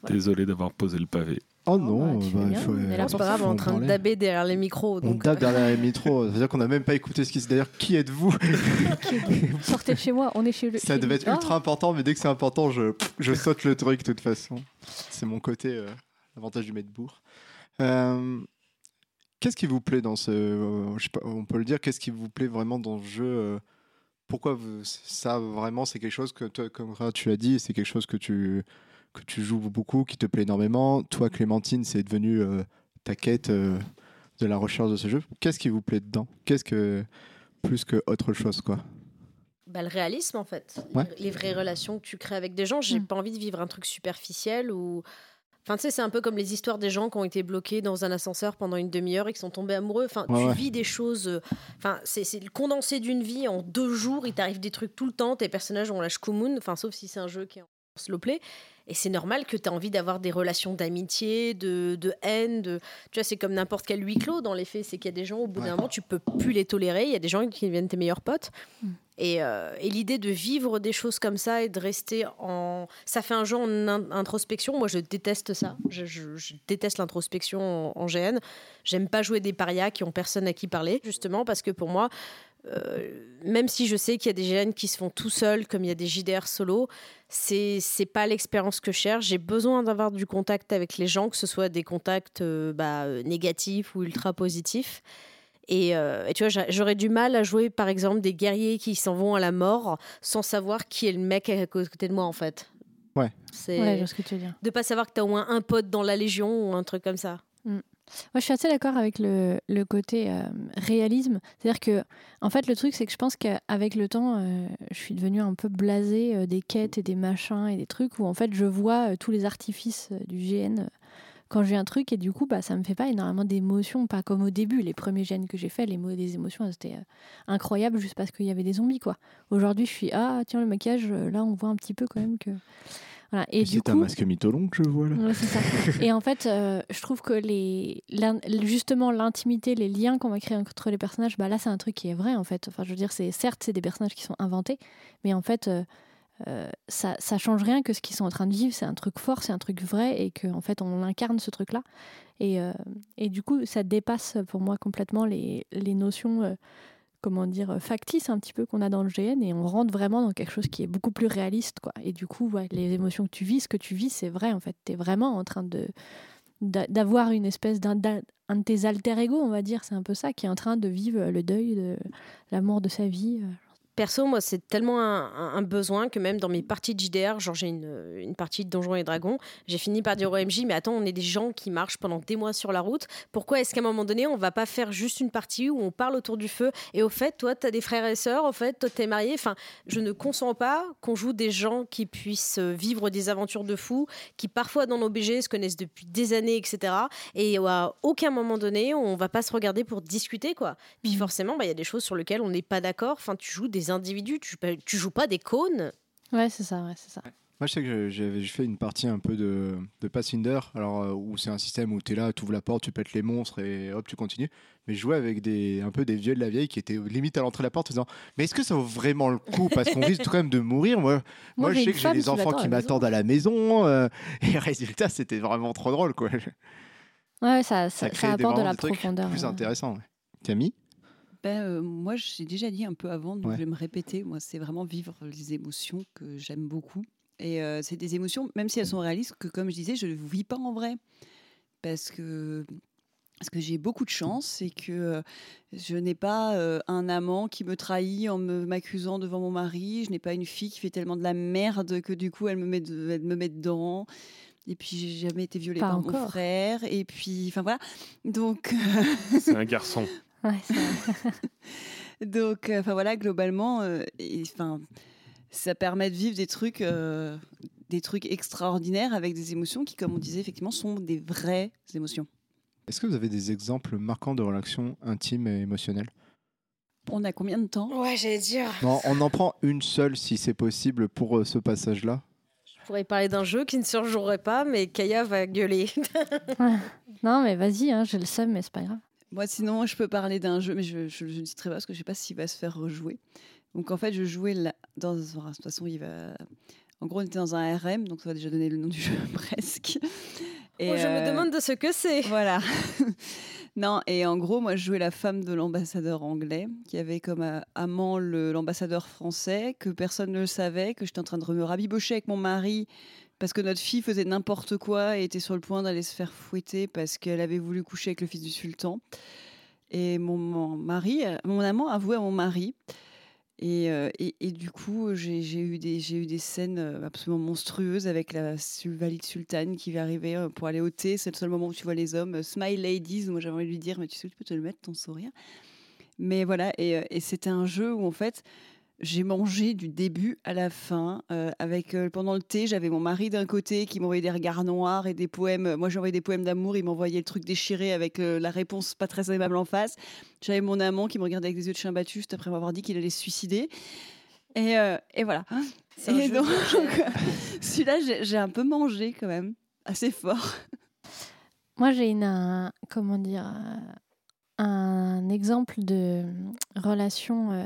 Désolé d'avoir posé le pavé.
Oh
bah,
non, bah,
bien,
faut.
on est là
C'est pas grave, on est en train de daber derrière les micros.
On
Donc,
tape
euh,
derrière les micros. Ça veut dire qu'on n'a même pas écouté ce qui se. D'ailleurs, qui êtes-vous
Sortez de chez moi, on est chez le.
Ça
chez
devait être ultra important, mais dès que c'est important, je, je saute le truc de toute façon. C'est mon côté, euh, l'avantage du Medbourg. Euh, qu'est-ce qui vous plaît dans ce. euh, je sais pas, on peut le dire, qu'est-ce qui vous plaît vraiment dans ce jeu Pourquoi vous- ça, vraiment, c'est quelque chose que, toi, comme tu l'as dit, c'est quelque chose que tu, que tu joues beaucoup, qui te plaît énormément. Toi, Clémentine, c'est devenu euh, ta quête euh, de la recherche de ce jeu. Qu'est-ce qui vous plaît dedans? Qu'est-ce que. Plus que autre chose, quoi?
bah, le réalisme en fait,
Ouais.
les, les vraies relations que tu crées avec des gens. J'ai
Mm.
pas envie de vivre un truc superficiel ou. Enfin, tu sais, c'est un peu comme les histoires des gens qui ont été bloqués dans un ascenseur pendant une demi-heure et qui sont tombés amoureux. Enfin,
Ouais,
tu
ouais.
vis des choses. euh, Enfin, c'est c'est le condensé d'une vie en deux jours. Il t'arrive des trucs tout le temps. Tes personnages ont la shkumun. Enfin, sauf si c'est un jeu qui est en slow play. Et c'est normal que tu as envie d'avoir des relations d'amitié, de, de haine. De... Tu vois, c'est comme n'importe quel huis clos dans les faits. C'est qu'il y a des gens, au bout
Ouais.
d'un moment, tu peux plus les tolérer. Il y a des gens qui deviennent tes meilleurs potes.
Mm.
Et, euh, et l'idée de vivre des choses comme ça et de rester en. Ça fait un jeu en in- introspection. Moi, je déteste ça. Je, je- je déteste l'introspection en, en GN. J'aime pas jouer des parias qui ont personne à qui parler, justement, parce que pour moi, même si je sais qu'il y a des GN qui se font tout seuls, comme il y a des JDR solo, c'est c'est pas l'expérience que je cherche. J'ai besoin d'avoir du contact avec les gens, que ce soit des contacts euh, bah, euh, négatifs ou ultra positifs. Et, euh, et tu vois, j'a- j'aurais du mal à jouer, par exemple, des guerriers qui s'en vont à la mort sans savoir qui est le mec à côté de moi, en fait.
Ouais.
C'est
Ouais, je vois ce que tu veux dire.
de pas savoir que tu as au moins un pote dans la Légion ou un truc comme ça.
Moi, je suis assez d'accord avec le, le côté euh, réalisme. C'est-à-dire que, en fait, le truc, c'est que je pense qu'avec le temps, euh, je suis devenue un peu blasée euh, des quêtes et des machins et des trucs où, en fait, je vois tous les artifices du GN quand j'ai un truc et du coup, bah, ça me fait pas énormément d'émotions, pas comme au début. Les premiers gènes que j'ai fait, les émotions, c'était incroyable juste parce qu'il y avait des zombies, quoi. Aujourd'hui, je suis ah tiens le maquillage, là on voit un petit peu quand même que. Voilà. Et
C'est un masque mytholon que je vois là.
Ouais, c'est ça. Et en fait, euh, je trouve que les, justement l'intimité, les liens qu'on va créer entre les personnages, bah là c'est un truc qui est vrai en fait. Enfin, je veux dire, c'est certes c'est des personnages qui sont inventés, mais en fait euh, euh, ça, ça change rien que ce qu'ils sont en train de vivre. C'est un truc fort, c'est un truc vrai et que en fait on incarne ce truc-là. Et, euh, et du coup, ça dépasse pour moi complètement les, les notions. Euh, comment dire, euh, factices un petit peu qu'on a dans le GN et on rentre vraiment dans quelque chose qui est beaucoup plus réaliste. Quoi. Et du coup, les émotions que tu vis, ce que tu vis, c'est vrai en fait. Tu es vraiment en train de d'a- d'avoir une espèce d'un un de tes alter ego, on va dire, c'est un peu ça, qui est en train de vivre le deuil de l'amour de sa vie. Euh.
Perso, moi, c'est tellement un, un- un besoin que même dans mes parties de JDR, genre j'ai une, une partie de Donjons et Dragons, j'ai fini par dire au MJ, mais attends, on est des gens qui marchent pendant des mois sur la route. Pourquoi est-ce qu'à un moment donné, on va pas faire juste une partie où on parle autour du feu Et au fait, toi, tu as des frères et sœurs, au fait, toi, t'es marié? Enfin, je ne consens pas qu'on joue des gens qui puissent euh, vivre des aventures de fous, qui parfois dans nos BG se connaissent depuis des années, etc. Et à aucun moment donné, on va pas se regarder pour discuter, quoi. Puis
Mhm.
forcément, bah, il y a des choses sur lesquelles on n'est pas d'accord. Enfin, tu joues des individus, tu, tu joues pas des cônes.
Ouais, c'est ça, ouais, c'est ça.
Moi, je sais que j'avais fait une partie un peu de, de Pathfinder, alors euh, où c'est un système où tu es là, tu ouvres la porte, tu pètes les monstres et hop, tu continues. Mais je jouais avec des, un peu des vieux de la vieille qui étaient limite à l'entrée de la porte en disant Mais est-ce que ça vaut vraiment le coup? Parce qu'on risque quand même de mourir. Moi, moi, je sais que j'ai des
qui
enfants qui
la maison.
m'attendent à la maison. euh, et résultat, c'était vraiment trop drôle. Quoi.
Ouais, ça, ça,
Ça
ça
crée des,
apporte de la
des
profondeur.
plus
ouais.
intéressants. ouais. Camille?
Ben, euh, moi, j'ai déjà dit un peu avant, donc
Ouais.
je vais me répéter. Moi, c'est vraiment vivre les émotions que j'aime beaucoup. Et euh, c'est des émotions, même si elles sont réalistes, que comme je disais, je ne vis pas en vrai. Parce que, parce que j'ai beaucoup de chance, c'est que euh, je n'ai pas euh, un amant qui me trahit en me- m'accusant devant mon mari. Je n'ai pas une fille qui fait tellement de la merde que du coup, elle me met, de- elle me met dedans. Et puis, j'ai jamais été violée
Pas
par mon frère. Et puis, enfin voilà. Donc.
C'est un garçon.
Ouais.
Donc, euh, enfin voilà, globalement, euh, enfin, ça permet de vivre des trucs, euh, des trucs extraordinaires avec des émotions qui, comme on disait, effectivement, sont des vraies émotions.
Est-ce que vous avez des exemples marquants de relations intimes et émotionnelles?
On a combien de temps?
Ouais, j'allais dire.
Non, On en prend une seule si c'est possible pour euh, ce passage-là.
Je pourrais parler d'un jeu qui ne se rejouerait pas, mais Kaya va gueuler.
non, mais vas-y, hein, j'ai le seum, mais c'est pas grave.
Moi, sinon, je peux parler d'un jeu, mais je je- je ne citerai pas parce que je ne sais pas s'il va se faire rejouer. Donc, en fait, je jouais là, dans. de toute façon, il va. En gros, on était dans un RM, donc ça va déjà donner le nom du jeu presque. Et,
Oh, je me
euh,
demande de ce que c'est.
Voilà. non, et en gros, moi, je jouais la femme de l'ambassadeur anglais, qui avait comme euh, amant l'ambassadeur français, que personne ne le savait, que j'étais en train de me rabibocher avec mon mari, parce que notre fille faisait n'importe quoi et était sur le point d'aller se faire fouetter parce qu'elle avait voulu coucher avec le fils du sultan. Et mon, mari, euh, mon amant avouait à mon mari. Et, euh, et, du coup, j'ai eu, des- eu des scènes euh, absolument monstrueuses avec la valide sultane qui va arriver pour aller au thé. C'est le seul moment où tu vois les hommes. Smile ladies, moi j'avais envie de lui dire, mais tu sais, tu peux te le mettre, ton sourire. Mais voilà, et, et c'était un jeu où en fait, j'ai mangé du début à la fin. euh, avec euh, Pendant le thé, j'avais mon mari d'un côté qui m'envoyait des regards noirs et des poèmes. Moi, j'envoyais des poèmes d'amour. Il m'envoyait le truc déchiré avec euh, la réponse pas très aimable en face. J'avais mon amant qui me regardait avec des yeux de chien battu juste après m'avoir dit qu'il allait se suicider. Et, euh, et voilà. Et donc, celui-là, j'ai- un peu mangé quand même, assez fort.
Moi, j'ai une, un- comment dire, euh, un exemple de relation euh,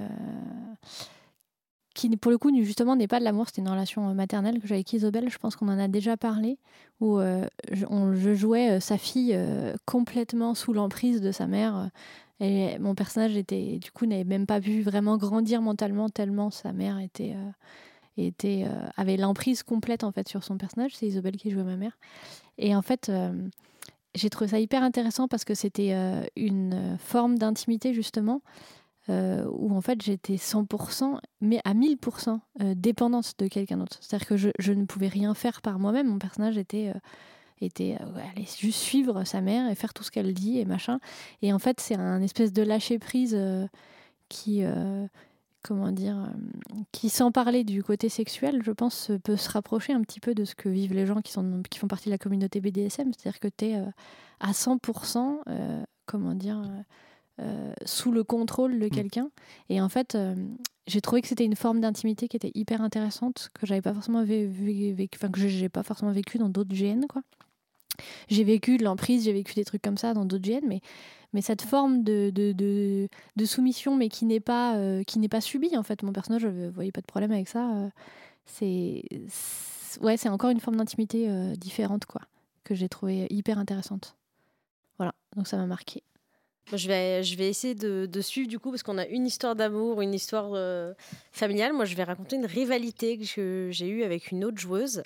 qui, pour le coup, justement, n'est pas de l'amour, c'était une relation euh, maternelle que j'avais avec Isobel. Je pense qu'on en a déjà parlé, où euh, je, jouais euh, sa fille complètement sous l'emprise de sa mère. Et mon personnage était, du coup, n'avait même pas pu vraiment grandir mentalement tellement sa mère était, était, avait l'emprise complète en fait sur son personnage. C'est Isobel qui jouait ma mère. Et en fait, j'ai trouvé ça hyper intéressant parce que c'était une forme d'intimité justement euh, où en fait j'étais 100% mais à 1000% euh, dépendante de quelqu'un d'autre. C'est-à-dire que je, ne pouvais rien faire par moi-même. Mon personnage était euh, était euh, juste suivre sa mère et faire tout ce qu'elle dit et machin. Et en fait, c'est un espèce de lâcher prise qui comment dire, qui sans parler du côté sexuel, je pense, peut se rapprocher un petit peu de ce que vivent les gens qui, sont, qui font partie de la communauté BDSM. C'est-à-dire que tu es à 100%, comment dire, sous le contrôle de
Mm.
quelqu'un. Et en fait, j'ai trouvé que c'était une forme d'intimité qui était hyper intéressante, que j'avais pas forcément vé- vé- vécu, enfin que j'ai pas forcément vécu dans d'autres GN, quoi. J'ai vécu de l'emprise, j'ai vécu des trucs comme ça dans d'autres GN, mais, mais cette forme de, de, de, de soumission, mais qui n'est pas, euh, qui n'est pas subie, en fait. Mon personnage, je ne voyais pas de problème avec ça. euh, c'est, ouais, c'est encore une forme d'intimité euh, différente, quoi, que j'ai trouvé hyper intéressante. Voilà, donc ça m'a marqué.
Je vais, essayer de, de suivre du coup parce qu'on a une histoire d'amour, une histoire euh, familiale. Moi, je vais raconter une rivalité que j'ai eue avec une autre joueuse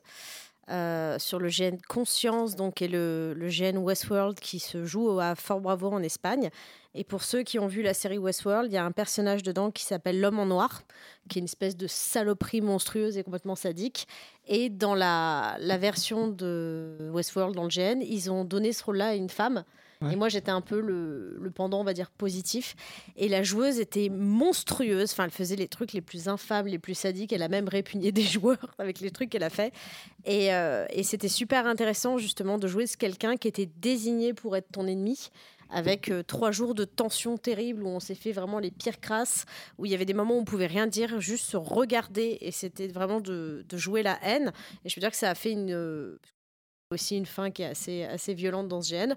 euh, sur le GN Conscience, donc et le, le GN Westworld qui se joue à Fort Bravo en Espagne. Et pour ceux qui ont vu la série Westworld, il y a un personnage dedans qui s'appelle l'homme en noir, qui est une espèce de saloperie monstrueuse et complètement sadique. Et dans la, la version de Westworld, dans le GN, ils ont donné ce rôle-là à une femme.
Ouais.
Et moi, j'étais un peu le, le pendant, on va dire, positif. Et la joueuse était monstrueuse. Enfin, elle faisait les trucs les plus infâmes, les plus sadiques. Elle a même répugné des joueurs avec les trucs qu'elle a fait. Et, euh, et c'était super intéressant, justement, de jouer ce quelqu'un qui était désigné pour être ton ennemi. Avec euh, trois jours de tension terrible où on s'est fait vraiment les pires crasses, où il y avait des moments où on pouvait rien dire, juste se regarder, et c'était vraiment de, de jouer la haine. Et je veux dire que ça a fait une, euh, aussi une fin qui est assez, assez violente dans ce GN.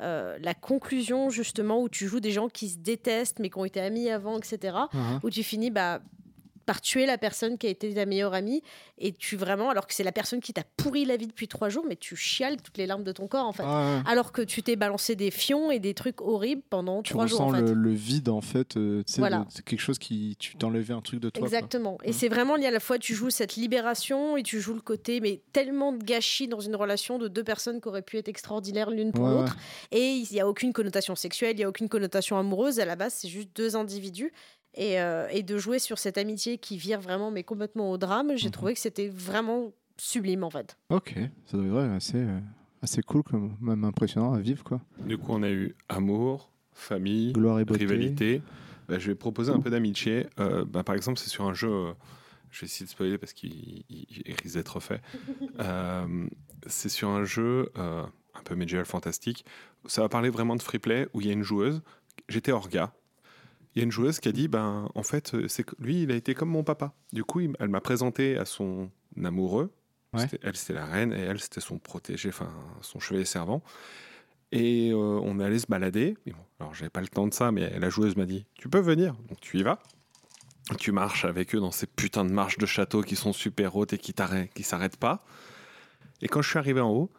Euh, la conclusion, justement, où tu joues des gens qui se détestent, mais qui ont été amis avant, etc., où tu finis bah, par tuer la personne qui a été ta meilleure amie, et tu vraiment, alors que c'est la personne qui t'a pourri la vie depuis trois jours, mais tu chiales toutes les larmes de ton corps, en fait.
Ah ouais.
Alors que tu t'es balancé des fions et des trucs horribles pendant
Tu
trois jours,
ressens
en fait.
le, le vide en fait. euh, tu
Voilà.
c'est quelque chose qui. Tu t'enlevais un truc de toi. quoi.
Exactement. Et c'est vraiment lié à la fois, tu joues cette libération et tu joues le côté, mais tellement de gâchis dans une relation de deux personnes qui auraient pu être extraordinaires l'une pour
Ouais,
l'autre. Et il n'y a aucune connotation sexuelle, il n'y a aucune connotation amoureuse. À la base, c'est juste deux individus. Et, euh, et de jouer sur cette amitié qui vire vraiment, mais complètement au drame, j'ai
Mhm.
trouvé que c'était vraiment sublime en fait.
Ok, ça doit être assez, euh, assez cool, comme, même impressionnant à vivre quoi.
Du coup, on a eu amour, famille,
Gloire et beauté.
rivalité. Bah, je vais proposer un peu d'amitié. Euh, bah, par exemple, c'est sur un jeu. euh, je vais essayer de spoiler parce qu'il il- il risque d'être fait. Euh, c'est sur un jeu euh, un peu médiéval fantastique. Ça va parler vraiment de free play où il y a une joueuse. J'étais orga. Il y a une joueuse qui a dit ben en fait euh, c'est lui il a été comme mon papa. Du coup il- elle m'a présenté à son amoureux.
Ouais.
Elle c'était la reine et elle c'était son protégé, enfin son chevalier servant. Et euh, on est allé se balader. Bon, alors, j'avais pas le temps de ça, mais la joueuse m'a dit Tu peux venir. Donc, tu y vas. Tu marches avec eux dans ces putains de marches de château qui sont super hautes et qui t'arrêtent- qui s'arrêtent pas. Et quand je suis arrivé en haut,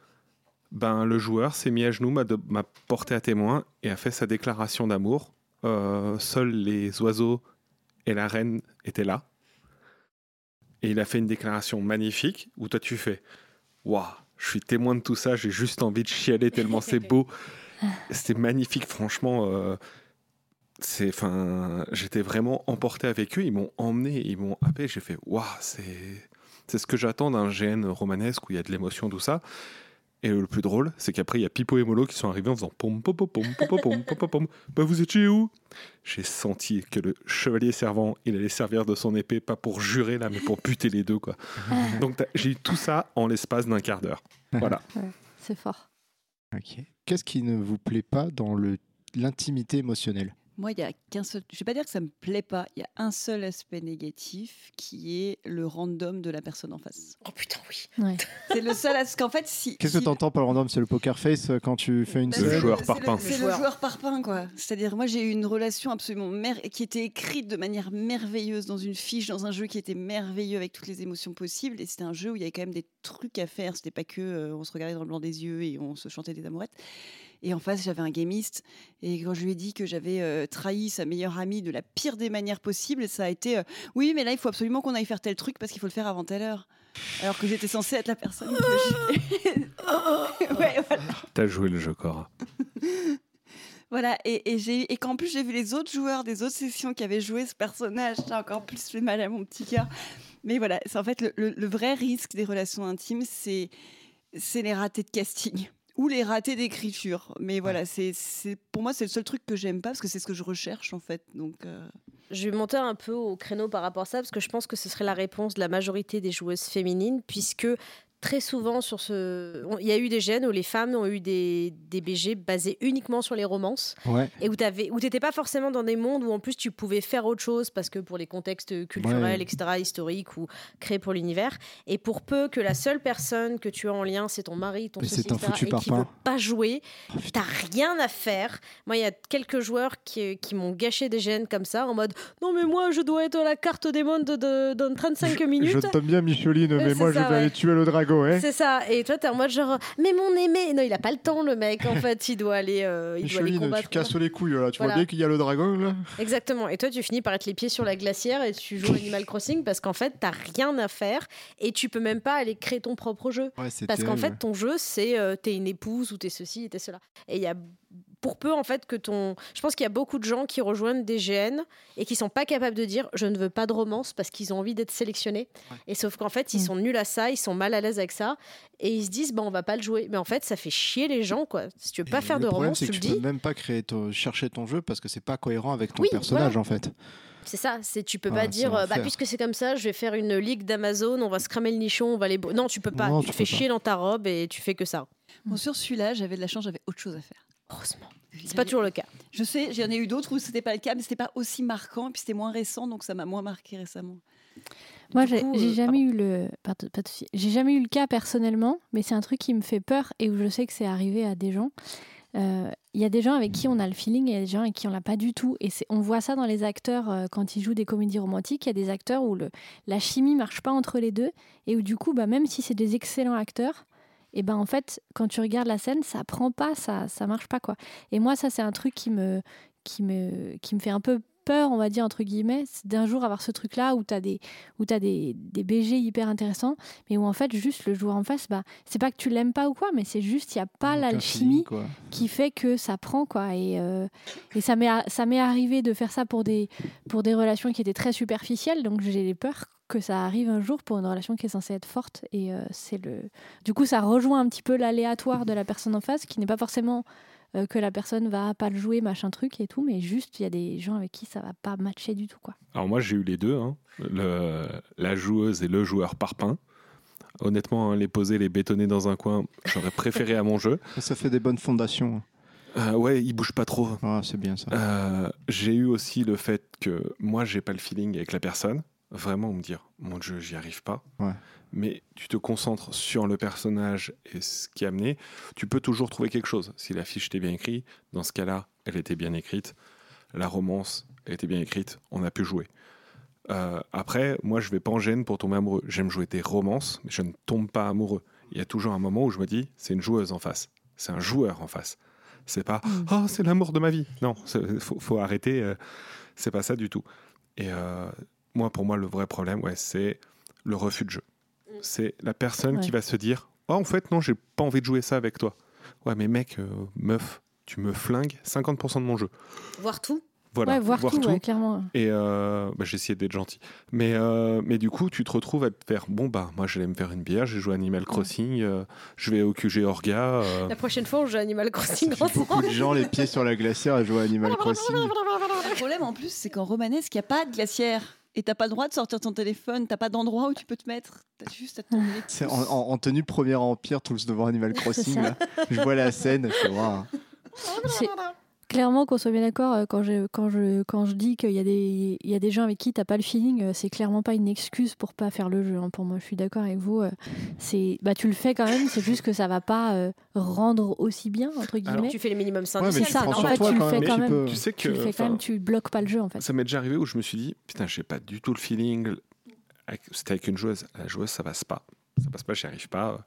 ben, le joueur s'est mis à genoux, m'a porté à témoin et a fait sa déclaration d'amour. Euh, seuls les oiseaux et la reine étaient là. Et il a fait une déclaration magnifique où toi tu fais Waouh, je suis témoin de tout ça, j'ai juste envie de chialer tellement c'est beau. C'était magnifique, franchement. euh, c'est, enfin, j'étais vraiment emporté avec eux. Ils m'ont emmené, ils m'ont happé. J'ai fait Waouh, c'est, c'est ce que j'attends d'un GN romanesque où il y a de l'émotion, tout ça. Et le plus drôle, c'est qu'après, il y a Pipo et Molo qui sont arrivés en faisant pom pom pom pom pom pom pom pom pom. Bah, vous étiez où? J'ai senti que le chevalier servant, il allait servir de son épée, pas pour jurer là, mais pour buter les deux, quoi. Donc, j'ai eu tout ça en l'espace d'un quart d'heure. Voilà.
C'est fort.
Ok. Qu'est-ce qui ne vous plaît pas dans le l'intimité émotionnelle?
Moi, il y a qu'un seul. Je vais pas dire que ça me plaît pas. Il y a un seul aspect négatif qui est le random de la personne en face.
Oh putain, oui.
Ouais.
C'est le seul. Parce qu'en fait, si.
Qu'est-ce
si-
que tu entends par le random? C'est le poker face euh, quand tu fais une
Bah,
Le joueur
c'est
parpaing.
C'est
Le
le
joueur.
joueur parpaing, quoi. C'est-à-dire, moi, j'ai eu une relation absolument mer- qui était écrite de manière merveilleuse dans une fiche, dans un jeu qui était merveilleux avec toutes les émotions possibles. Et c'était un jeu où il y avait quand même des trucs à faire. C'était pas que euh, on se regardait dans le blanc des yeux et on se chantait des amourettes. Et en face, j'avais un gamiste. Et quand je lui ai dit que j'avais euh, trahi sa meilleure amie de la pire des manières possibles, ça a été euh, oui, mais là, il faut absolument qu'on aille faire tel truc parce qu'il faut le faire avant telle heure. Alors que j'étais censée être la personne ouais, voilà.
T'as joué le jeu, Cora.
Voilà, et, et, et qu'en plus j'ai vu les autres joueurs des autres sessions qui avaient joué ce personnage, ça a encore plus fait mal à mon petit cœur. Mais voilà, c'est en fait le, le- le vrai risque des relations intimes, c'est c'est les ratés de casting ou les ratés d'écriture. Mais voilà, c'est c'est pour moi c'est le seul truc que j'aime pas parce que c'est ce que je recherche en fait. Donc euh,
je vais monter un peu au créneau par rapport à ça, parce que je pense que ce serait la réponse de la majorité des joueuses féminines, puisque très souvent sur ce. Il y a eu des gènes où les femmes ont eu des, des BG basés uniquement sur les romances
Ouais.
et où tu n'étais pas forcément dans des mondes où en plus tu pouvais faire autre chose parce que pour les contextes culturels,
Ouais.
etc., historiques ou créés pour l'univers. Et pour peu que la seule personne que tu as en lien, c'est ton mari, ton ceci,
c'est un
etc.,
foutu
et qui
parpaing.
veut pas jouer,
Oh, putain.
t'as rien à faire. Moi, il y a quelques joueurs qui, qui m'ont gâché des gènes comme ça, en mode non, mais moi, je dois être à la carte des mondes de, de- dans 35 minutes.
Je t'aime bien, Micheline,
Ouais,
mais moi, je vais
ouais.
aller tuer le dragon, hein.
C'est ça. Et toi, t'es en mode genre, mais mon aimé. Non, il a pas le temps, le mec. En fait, il doit aller, euh, il doit aller
Micheline, tu casses les couilles, là. Tu vois
Voilà.
bien qu'il y a le dragon, là
Exactement. Et toi, tu finis par être les pieds sur la glacière et tu joues Animal Crossing parce qu'en fait, t'as rien à faire et tu peux même pas aller créer ton propre jeu.
Ouais,
Parce qu'en fait, ton jeu, c'est euh, t'es une épouse ou t'es ceci et t'es cela. Et il y a pour peu en fait que ton. Je pense qu'il y a beaucoup de gens qui rejoignent des GN et qui sont pas capables de dire je ne veux pas de romance parce qu'ils ont envie d'être sélectionnés. Et sauf qu'en fait, ils
Mm.
sont nuls à ça, ils sont mal à l'aise avec ça et ils se disent bah on va pas le jouer. Mais en fait, ça fait chier les gens quoi. Si tu veux pas
Et
faire de
problème,
romance, tu
que
le
tu
dis.
peux même pas créer ton- chercher ton jeu parce que c'est pas cohérent avec ton
Oui,
personnage, en fait.
C'est ça, c'est tu peux pas dire euh, bah puisque c'est comme ça, je vais faire une ligue d'Amazon, on va se cramer le nichon, on va les Non, tu peux pas,
Non,
tu
tu
te fais
pas.
chier dans ta robe et tu fais que ça.
Bon, sur celui-là, j'avais de la chance, j'avais autre chose à faire.
Heureusement. C'est pas toujours le cas.
Je sais, j'en ai eu d'autres où c'était pas le cas, mais c'était pas aussi marquant, et puis c'était moins récent, donc ça m'a moins marqué récemment.
Moi, j'ai
euh,
jamais eu le, pardon, pas de souci. j'ai jamais eu le cas personnellement, mais c'est un truc qui me fait peur et où je sais que c'est arrivé à des gens. Euh, Il y a des gens avec qui on a le feeling et il y a des gens avec qui on l'a pas du tout. Et on voit ça dans les acteurs euh, quand ils jouent des comédies romantiques. Il y a des acteurs où le, la chimie marche pas entre les deux et où du coup, bah, même si c'est des excellents acteurs, et ben en fait, quand tu regardes la scène, ça prend pas, ça ça marche pas quoi. Et moi, ça c'est un truc qui me qui me qui me fait un peu peur, on va dire entre guillemets, d'un jour avoir ce truc là où tu as des où as des, des BG hyper intéressants, mais où en fait, juste le joueur en face, bah, c'est pas que tu l'aimes pas ou quoi, mais c'est juste, il n'y a pas l'alchimie qui fait que ça prend, quoi. Et, euh, et ça m'est ça m'est arrivé de faire ça pour des, pour des relations qui étaient très superficielles, donc j'ai peur que ça arrive un jour pour une relation qui est censée être forte. Et euh, c'est le. Du coup, ça rejoint un petit peu l'aléatoire de la personne en face, qui n'est pas forcément euh, que la personne va pas le jouer, machin truc et tout, mais juste, il y a des gens avec qui ça va pas matcher du tout, quoi.
Alors moi j'ai eu les deux, hein. Le- la joueuse et le joueur parpaing. Honnêtement, hein, les poser, les bétonner dans un coin, j'aurais préféré à mon jeu.
Ça fait des bonnes fondations.
Euh, ouais, ils bougent pas trop.
Ah, c'est bien ça.
Euh, j'ai eu aussi le fait que moi j'ai pas le feeling avec la personne. Vraiment me dire, mon jeu, j'y arrive pas.
Ouais.
Mais tu te concentres sur le personnage et ce qui est amené. Tu peux toujours trouver quelque chose. Si la fiche était bien écrite, dans ce cas-là, elle était bien écrite. La romance, elle était bien écrite. On a pu jouer. Euh, après, moi, je vais pas en gêne pour tomber amoureux. J'aime jouer des romances, mais je ne tombe pas amoureux. Il y a toujours un moment où je me dis, c'est une joueuse en face. C'est un joueur en face. C'est pas, oh, c'est l'amour de ma vie. Non, il faut, faut arrêter. euh, c'est pas ça du tout. Et euh, moi, pour moi, le vrai problème, ouais, c'est le refus de jeu. C'est la personne qui va se dire, oh, en fait, non, j'ai pas envie de jouer ça avec toi. Ouais, mais mec, euh, meuf, tu me flingues 50% de mon jeu.
Voir tout.
Voilà,
ouais, voir, tout, ouais, clairement.
et euh, bah, j'ai essayé d'être gentil. Mais, euh, mais du coup, tu te retrouves à te faire bon, bah, moi, j'allais me faire une bière, j'ai joué Animal Crossing, euh, je vais au QG Orga. euh,
La prochaine fois, on joue Animal Crossing
J'ai beaucoup
ensemble.
de gens les pieds sur la glacière à jouer à Animal Crossing.
Le problème en plus, c'est qu'en romanesque, il n'y a pas de glacière. Et t'as pas le droit de sortir ton téléphone, t'as pas d'endroit où tu peux te mettre. T'as juste à te
C'est en, en- en tenue premier empire, tous devant Animal Crossing. là. Je vois la scène, je fais.
Clairement, qu'on soit bien d'accord, euh, quand je, quand, je, quand je dis qu'il y, a des- il y a des gens avec qui t'as pas le feeling, euh, c'est clairement pas une excuse pour pas faire le jeu. hein. Pour moi, je suis d'accord avec vous. euh, C'est, bah, tu le fais quand même, c'est juste que ça va pas euh, rendre aussi bien, entre guillemets.
Tu fais les minimums
Ouais,
syndicaux.
mais
c'est
tu
ça, en fait,
toi
tu le
quand
fais
même,
quand
tu
même.
peux.
tu sais que.
tu le fais quand même, tu bloques pas le jeu en fait.
Ça m'est déjà arrivé où je me suis dit, putain, j'ai pas du tout le feeling. C'était avec une joueuse. La joueuse, ça passe pas. Ça passe pas, j'y arrive pas.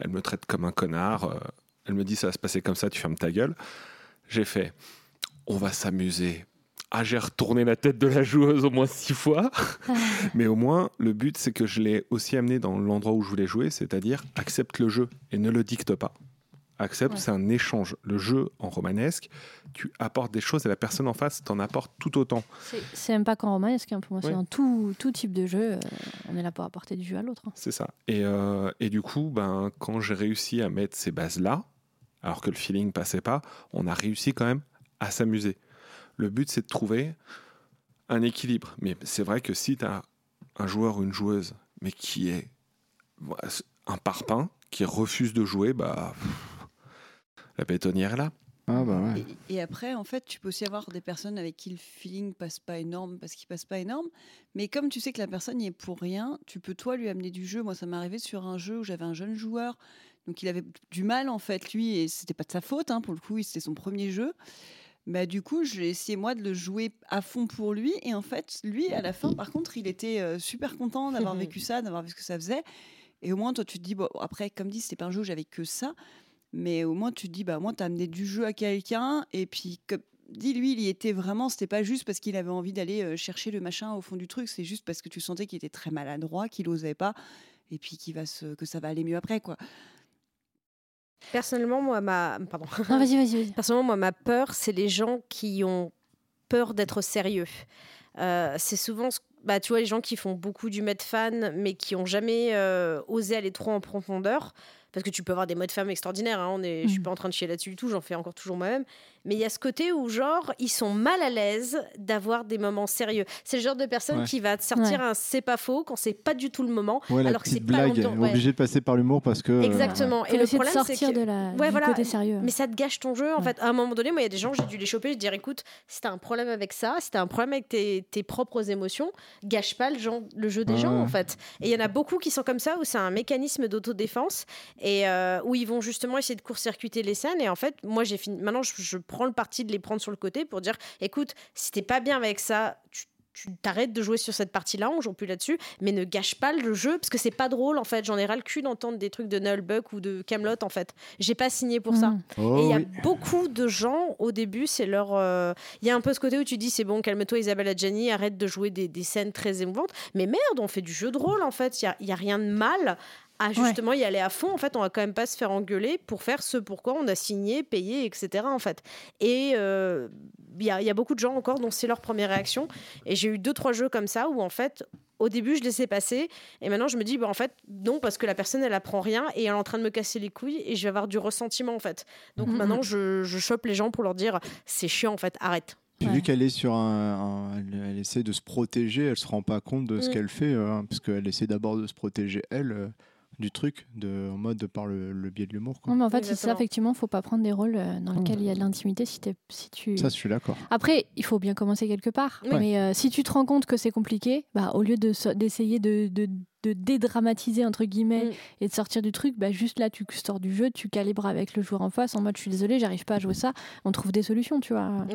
Elle me traite comme un connard. Elle me dit, ça va se passer comme ça, tu fermes ta gueule. J'ai fait, on va s'amuser. Ah, j'ai retourné la tête de la joueuse au moins six fois. Mais au moins, le but, c'est que je l'ai aussi amené dans l'endroit où je voulais jouer, c'est-à-dire accepte le jeu et ne le dicte pas. Accepte,
Ouais.
c'est un échange. Le jeu en romanesque, tu apportes des choses et la personne en face t'en apporte tout autant.
C'est- même pas qu'en romanesque, hein, pour moi, c'est dans tout, tout type de jeu. euh, on est là pour apporter du jeu à l'autre. hein.
C'est ça. Et, euh, et du coup, ben, quand j'ai réussi à mettre ces bases-là, alors que le feeling passait pas, on a réussi quand même à s'amuser. Le but, c'est de trouver un équilibre. Mais c'est vrai que si tu as un joueur ou une joueuse, mais qui est voilà, un parpaing, qui refuse de jouer, bah, pff, la bétonnière est là.
Ah bah ouais.
Et, et après, en fait, tu peux aussi avoir des personnes avec qui le feeling passe pas énorme parce qu'il passe pas énorme. Mais comme tu sais que la personne y est pour rien, tu peux toi lui amener du jeu. Moi, ça m'est arrivé sur un jeu où j'avais un jeune joueur, donc il avait du mal en fait lui, et c'était pas de sa faute hein, pour le coup. C'était son premier jeu. Bah, du coup, j'ai essayé moi de le jouer à fond pour lui. Et en fait, lui, à la fin, par contre, il était euh, super content d'avoir vécu ça, d'avoir vu ce que ça faisait. Et au moins, toi, tu te dis, bon, après, comme dit, c'était pas un jeu où j'avais que ça. Mais au moins, tu te dis, bah, moi, tu as amené du jeu à quelqu'un. Et puis, comme dit lui, il y était vraiment. C'était pas juste parce qu'il avait envie d'aller euh, chercher le machin au fond du truc. C'est juste parce que tu sentais qu'il était très maladroit, qu'il osait pas. Et puis qu'il va se, que ça va aller mieux après, quoi.
Personnellement, moi, ma. Pardon.
Non, vas-y, vas-y, vas-y.
Personnellement, moi, ma peur, c'est les gens qui ont peur d'être sérieux. Euh, c'est souvent, ce- bah, tu vois, les gens qui font beaucoup du mode fan, mais qui ont jamais euh, osé aller trop en profondeur. Parce que tu peux avoir des modes femmes extraordinaires. Hein, on est, Je suis
Mm.
pas en train de chier là-dessus du tout. J'en fais encore toujours moi-même. Mais il y a ce côté où, genre, ils sont mal à l'aise d'avoir des moments sérieux. C'est le genre de personne
Ouais.
qui va te sortir un c'est pas faux quand c'est pas du tout le moment.
Ouais, la
alors que c'est pas
blague,
ouais.
obligé de passer par l'humour parce que. euh,
Exactement. Et le problème, c'est
sortir
que
de la,
Ouais,
du
voilà.
côté sérieux.
mais ça te gâche ton jeu. En
Ouais.
fait, à un moment donné, moi, il y a des gens, j'ai dû les choper, je dire, écoute, si t'as un problème avec ça, si t'as un problème avec tes, tes propres émotions, gâche pas le, jeu des
Ouais,
gens, en fait. Et il y en a beaucoup qui sont comme ça, où c'est un mécanisme d'autodéfense, et euh, où ils vont justement essayer de court-circuiter les scènes. Et en fait, moi, j'ai fini. Maintenant, je, je prends le parti de les prendre sur le côté pour dire, écoute, si t'es pas bien avec ça, tu tu t'arrêtes de jouer sur cette partie-là, on joue plus là-dessus, mais ne gâche pas le jeu parce que c'est pas drôle en fait. J'en ai ras le cul d'entendre des trucs de Nullbuck ou de Camelot en fait. J'ai pas signé pour ça.
Mhm.
Oh,
Et il y a
oui.
beaucoup de gens, au début, c'est leur. euh, Il y a un peu ce côté où tu dis c'est bon, calme-toi Isabelle Adjani, arrête de jouer des, des scènes très émouvantes. Mais merde, on fait du jeu de rôle en fait. Il n'y a, il y a rien de mal à justement y aller à fond. En fait, on va quand même pas se faire engueuler pour faire ce pourquoi on a signé, payé, etc. En fait. Et euh, il y, a, il y a beaucoup de gens encore dont c'est leur première réaction. Et j'ai eu deux, trois jeux comme ça où en fait. Au début, je laissais passer, et maintenant je me dis, bah, en fait, non, parce que la personne, elle apprend rien, et elle est en train de me casser les couilles, et je vais avoir du ressentiment, en fait. Donc
Mhm.
maintenant, je, je chope les gens pour leur dire, c'est chiant, en fait, arrête.
Puis
Ouais.
vu qu'elle est sur un, un- elle, elle essaie de se protéger, elle se rend pas compte de ce
Mm.
qu'elle fait, euh, parce qu'elle essaie d'abord de se protéger elle euh, du truc, de, en mode par le, le biais de l'humour. quoi.
Non, mais en fait, c'est ça, effectivement, faut pas prendre des rôles euh, dans lesquels il y a de l'intimité si, t'es- si tu.
Ça, je suis d'accord.
Après, il faut bien commencer quelque part.
Oui.
Mais euh, si tu te rends compte que c'est compliqué, bah, au lieu de d'essayer de, de, de dédramatiser, entre guillemets,
Mm.
et de sortir du truc, bah, juste là, tu sors du jeu, tu calibres avec le joueur en face en mode je suis désolé, j'arrive pas à jouer ça. On trouve des solutions, tu vois.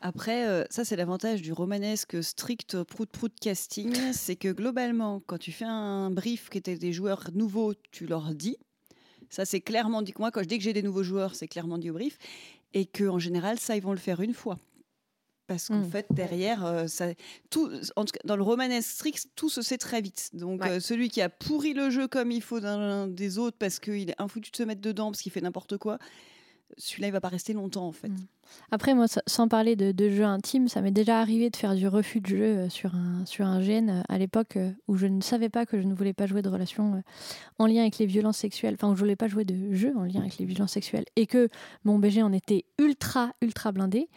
Après, euh, ça, c'est l'avantage du romanesque strict prout-prout casting. c'est que globalement, quand tu fais un brief qui était des joueurs nouveaux, tu leur dis. Ça, c'est clairement dit. Moi, quand je dis que j'ai des nouveaux joueurs, c'est clairement dit au brief. Et qu'en général, ça, ils vont le faire une fois. Parce qu'en
Mm.
fait, derrière, euh, ça, tout, en tout cas, dans le romanesque strict, tout se sait très vite. Donc,
Ouais.
euh, celui qui a pourri le jeu comme il faut d'un des autres parce qu'il est infoutu de se mettre dedans, parce qu'il fait n'importe quoi, celui-là, il va pas rester longtemps, en fait.
Mm. Après, moi, sa- sans parler de, jeux intimes, ça m'est déjà arrivé de faire du refus de jeu euh, sur un, sur un GN euh, à l'époque euh, où je ne savais pas que je ne voulais pas jouer de relations en lien avec les violences sexuelles, enfin, où je voulais pas jouer de jeux en lien avec les violences sexuelles, et que mon BG en était ultra, ultra blindé.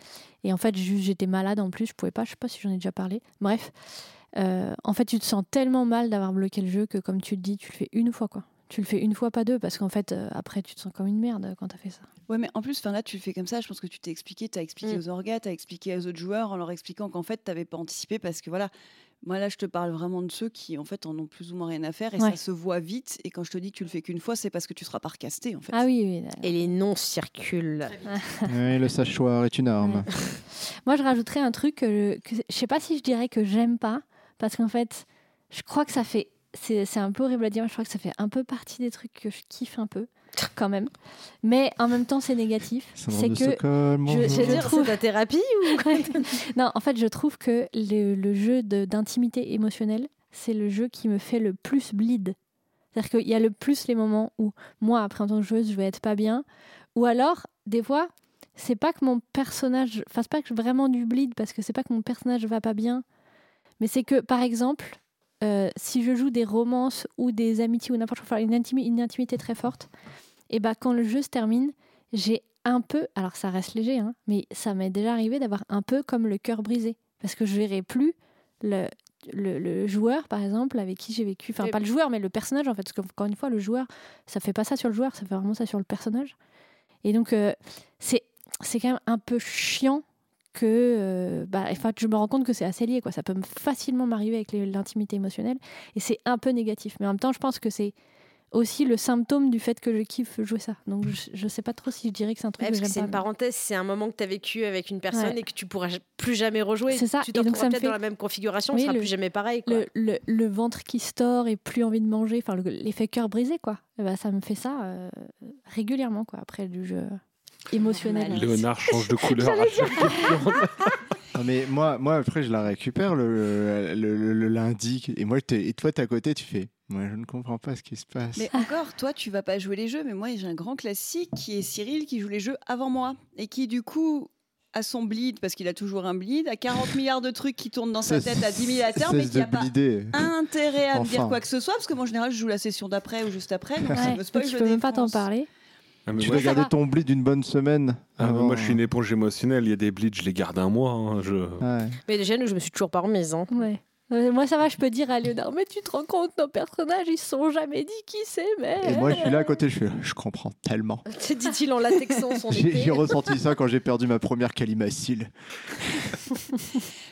Et en fait, j'étais malade en plus, je pouvais pas, je sais pas si j'en ai déjà parlé. Bref, en fait, tu te sens tellement mal d'avoir bloqué le jeu que, comme tu le dis, tu le fais une fois, quoi. Tu le fais une fois, pas deux, parce qu'en fait, euh, après, tu te sens comme une merde quand t'as fait ça.
Ouais, mais en plus, enfin là, tu le fais comme ça. Je pense que tu t'es expliqué, tu as expliqué
Mm.
aux orgas, tu as expliqué aux autres joueurs en leur expliquant qu'en fait, tu n'avais pas anticipé parce que voilà, moi là, je te parle vraiment de ceux qui en fait en ont plus ou moins rien à faire et
Ouais.
ça se voit vite. Et quand je te dis que tu le fais qu'une fois, c'est parce que tu seras pas recasté en fait.
Ah oui, oui.
Et les noms circulent.
Ouais, le sachoir est une arme.
Moi, je rajouterais un truc que, que je sais pas si je dirais que j'aime pas, parce qu'en fait, je crois que ça fait. C'est c'est un peu horrible à dire, mais je crois que ça fait un peu partie des trucs que je kiffe un peu, quand même. Mais en même temps, c'est négatif. C'est que.
Stockholm,
je-.
Je
Je
dire,
trouve-
c'est ta thérapie ou
non, en fait, je trouve que le, le jeu de- d'intimité émotionnelle, c'est le jeu qui me fait le plus bleed. C'est-à-dire qu'il y a le plus les moments où moi, après en tant que joueuse, je vais être pas bien. Ou alors, des fois, c'est pas que mon personnage. Enfin, c'est pas que vraiment du bleed, parce que c'est pas que mon personnage va pas bien. Mais c'est que, par exemple, euh, si je joue des romances ou des amitiés ou n'importe quoi, une, intimi- une intimité très forte, et bah quand le jeu se termine, j'ai un peu, alors ça reste léger, hein, mais ça m'est déjà arrivé d'avoir un peu comme le cœur brisé. parce que je verrai plus le, le, le joueur, par exemple, avec qui j'ai vécu. Enfin, pas le joueur, mais le personnage, en fait. Parce qu'encore une fois, le joueur, ça fait pas ça sur le joueur, ça fait vraiment ça sur le personnage. Et donc, euh, c'est c'est quand même un peu chiant que. euh, bah, enfin, je me rends compte que c'est assez lié, quoi. Ça peut me- facilement m'arriver avec l'intimité émotionnelle. Et c'est un peu négatif. Mais en même temps, je pense que c'est aussi le symptôme du fait que je kiffe jouer ça. Donc, je, je sais pas trop si je dirais que c'est un truc
Ouais, parce
que
c'est une parenthèse, c'est un moment que tu as vécu avec une personne
Ouais.
et que tu pourras plus jamais rejouer.
C'est ça,
Tu
et
te retrouveras peut-être
fait-
dans la même configuration,
Oui,
ce sera
le-
plus jamais pareil. Quoi.
le, le, le ventre qui se tord et plus envie de manger, enfin le- l'effet cœur brisé quoi. Eh ben, ça me fait ça euh, régulièrement quoi après du jeu émotionnel.
Léonard change de couleur à chaque.
Non, mais moi, moi, après, je la récupère le, le, le- le lundi. Et moi, et toi, t'es à côté, tu fais. Moi, je ne comprends pas ce qui se passe.
Mais encore, toi, tu vas pas jouer les jeux, mais moi, j'ai un grand classique qui est Cyril qui joue les jeux avant moi et qui, du coup, a son bleed, parce qu'il a toujours un bleed, a 40 milliards de trucs qui tournent dans sa tête à 10 000 à terre, mais qui a
de
pas intérêt à me dire quoi que ce soit, parce que moi, en général, je joue la session d'après ou juste après, donc ça
Ouais,
me spoil,
donc tu
je
peux même pas t'en parler.
Ah, mais
Tu dois garder ton bleed d'une bonne semaine.
ah,
avant.
moi, je suis une éponge émotionnelle. Il y a des bleeds, je les garde un mois. hein, je...
Ouais.
Mais déjà, nous, je me suis toujours pas remise. Hein.
Ouais. Euh, moi ça va, je peux dire à Léonard, mais tu te rends compte, nos personnages ils se sont jamais dit qui c'est, mais.
Et moi, je suis là à côté, je fais. Je comprends tellement.
Dit-il en latexant son
j'ai ressenti ça quand j'ai perdu ma première calimacile.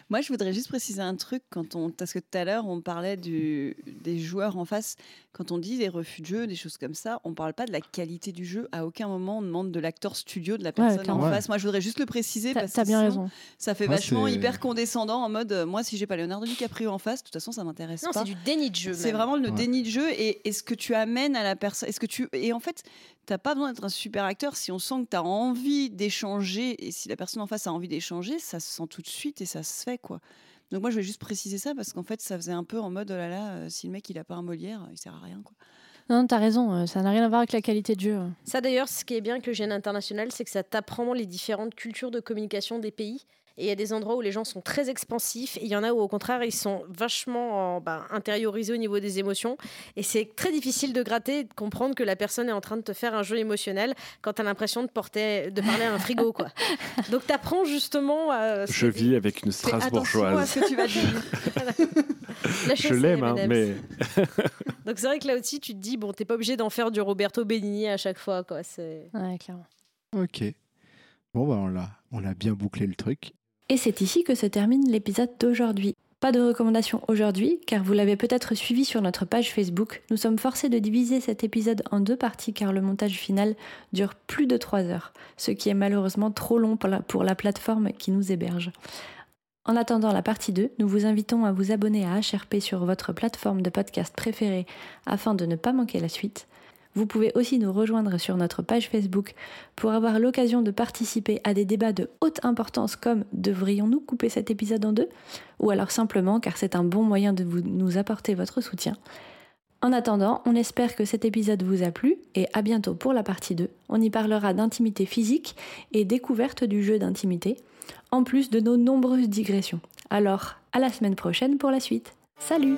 Moi, je voudrais juste préciser un truc quand on, parce que tout à l'heure, on parlait du, des joueurs en face. Quand on dit des refus de jeu, des choses comme ça, on parle pas de la qualité du jeu. À aucun moment, on demande de l'acteur studio de la personne en face. Moi, je voudrais juste le préciser
T'as
parce que
bien
sinon,
raison.
ça fait
Ouais,
vachement hyper condescendant en mode, euh, moi, si j'ai pas Leonardo DiCaprio en face, de toute façon, ça m'intéresse
Non,
pas.
c'est du déni de jeu.
C'est vraiment le
Ouais.
déni de jeu et est-ce que tu amènes à la personne Est-ce que tu et en fait t'as pas besoin d'être un super acteur si on sent que tu as envie d'échanger et si la personne en face a envie d'échanger, ça se sent tout de suite et ça se fait quoi. Donc moi je vais juste préciser ça parce qu'en fait ça faisait un peu en mode oh là là euh, si le mec il a pas un Molière il sert à rien quoi.
Non, t'as raison, euh, ça n'a rien à voir avec la qualité de jeu. hein.
Ça d'ailleurs, ce qui est bien avec le GN international, c'est que ça t'apprend les différentes cultures de communication des pays. Et il y a des endroits où les gens sont très expansifs, et il y en a où au contraire ils sont vachement euh, bah, intériorisés au niveau des émotions. Et c'est très difficile de gratter et de comprendre que la personne est en train de te faire un jeu émotionnel quand tu as l'impression de, porter, de parler à un frigo. Quoi. Donc tu apprends justement. euh,
Je vis avec une
attention à
Strasbourgeoise.
ce que tu vas dire.
la
Je l'aime, hein, mais
Donc c'est vrai que là aussi tu te dis, bon, t'es pas obligé d'en faire du Roberto Benigni à chaque fois. Quoi. C'est...
Ouais, clairement.
Ok. Bon, bah, on l'a, on a bien bouclé le truc.
Et c'est ici que se termine l'épisode d'aujourd'hui. Pas de recommandation aujourd'hui, car vous l'avez peut-être suivi sur notre page Facebook. Nous sommes forcés de diviser cet épisode en deux parties car le montage final dure plus de 3 heures, ce qui est malheureusement trop long pour la, pour la plateforme qui nous héberge. En attendant la partie 2, nous vous invitons à vous abonner à HRP sur votre plateforme de podcast préférée afin de ne pas manquer la suite. Vous pouvez aussi nous rejoindre sur notre page Facebook pour avoir l'occasion de participer à des débats de haute importance comme devrions-nous couper cet épisode en deux ou alors simplement car c'est un bon moyen de vous, nous apporter votre soutien. En attendant, on espère que cet épisode vous a plu et à bientôt pour la partie 2. On y parlera d'intimité physique et découverte du jeu d'intimité, en plus de nos nombreuses digressions. Alors, à la semaine prochaine pour la suite. Salut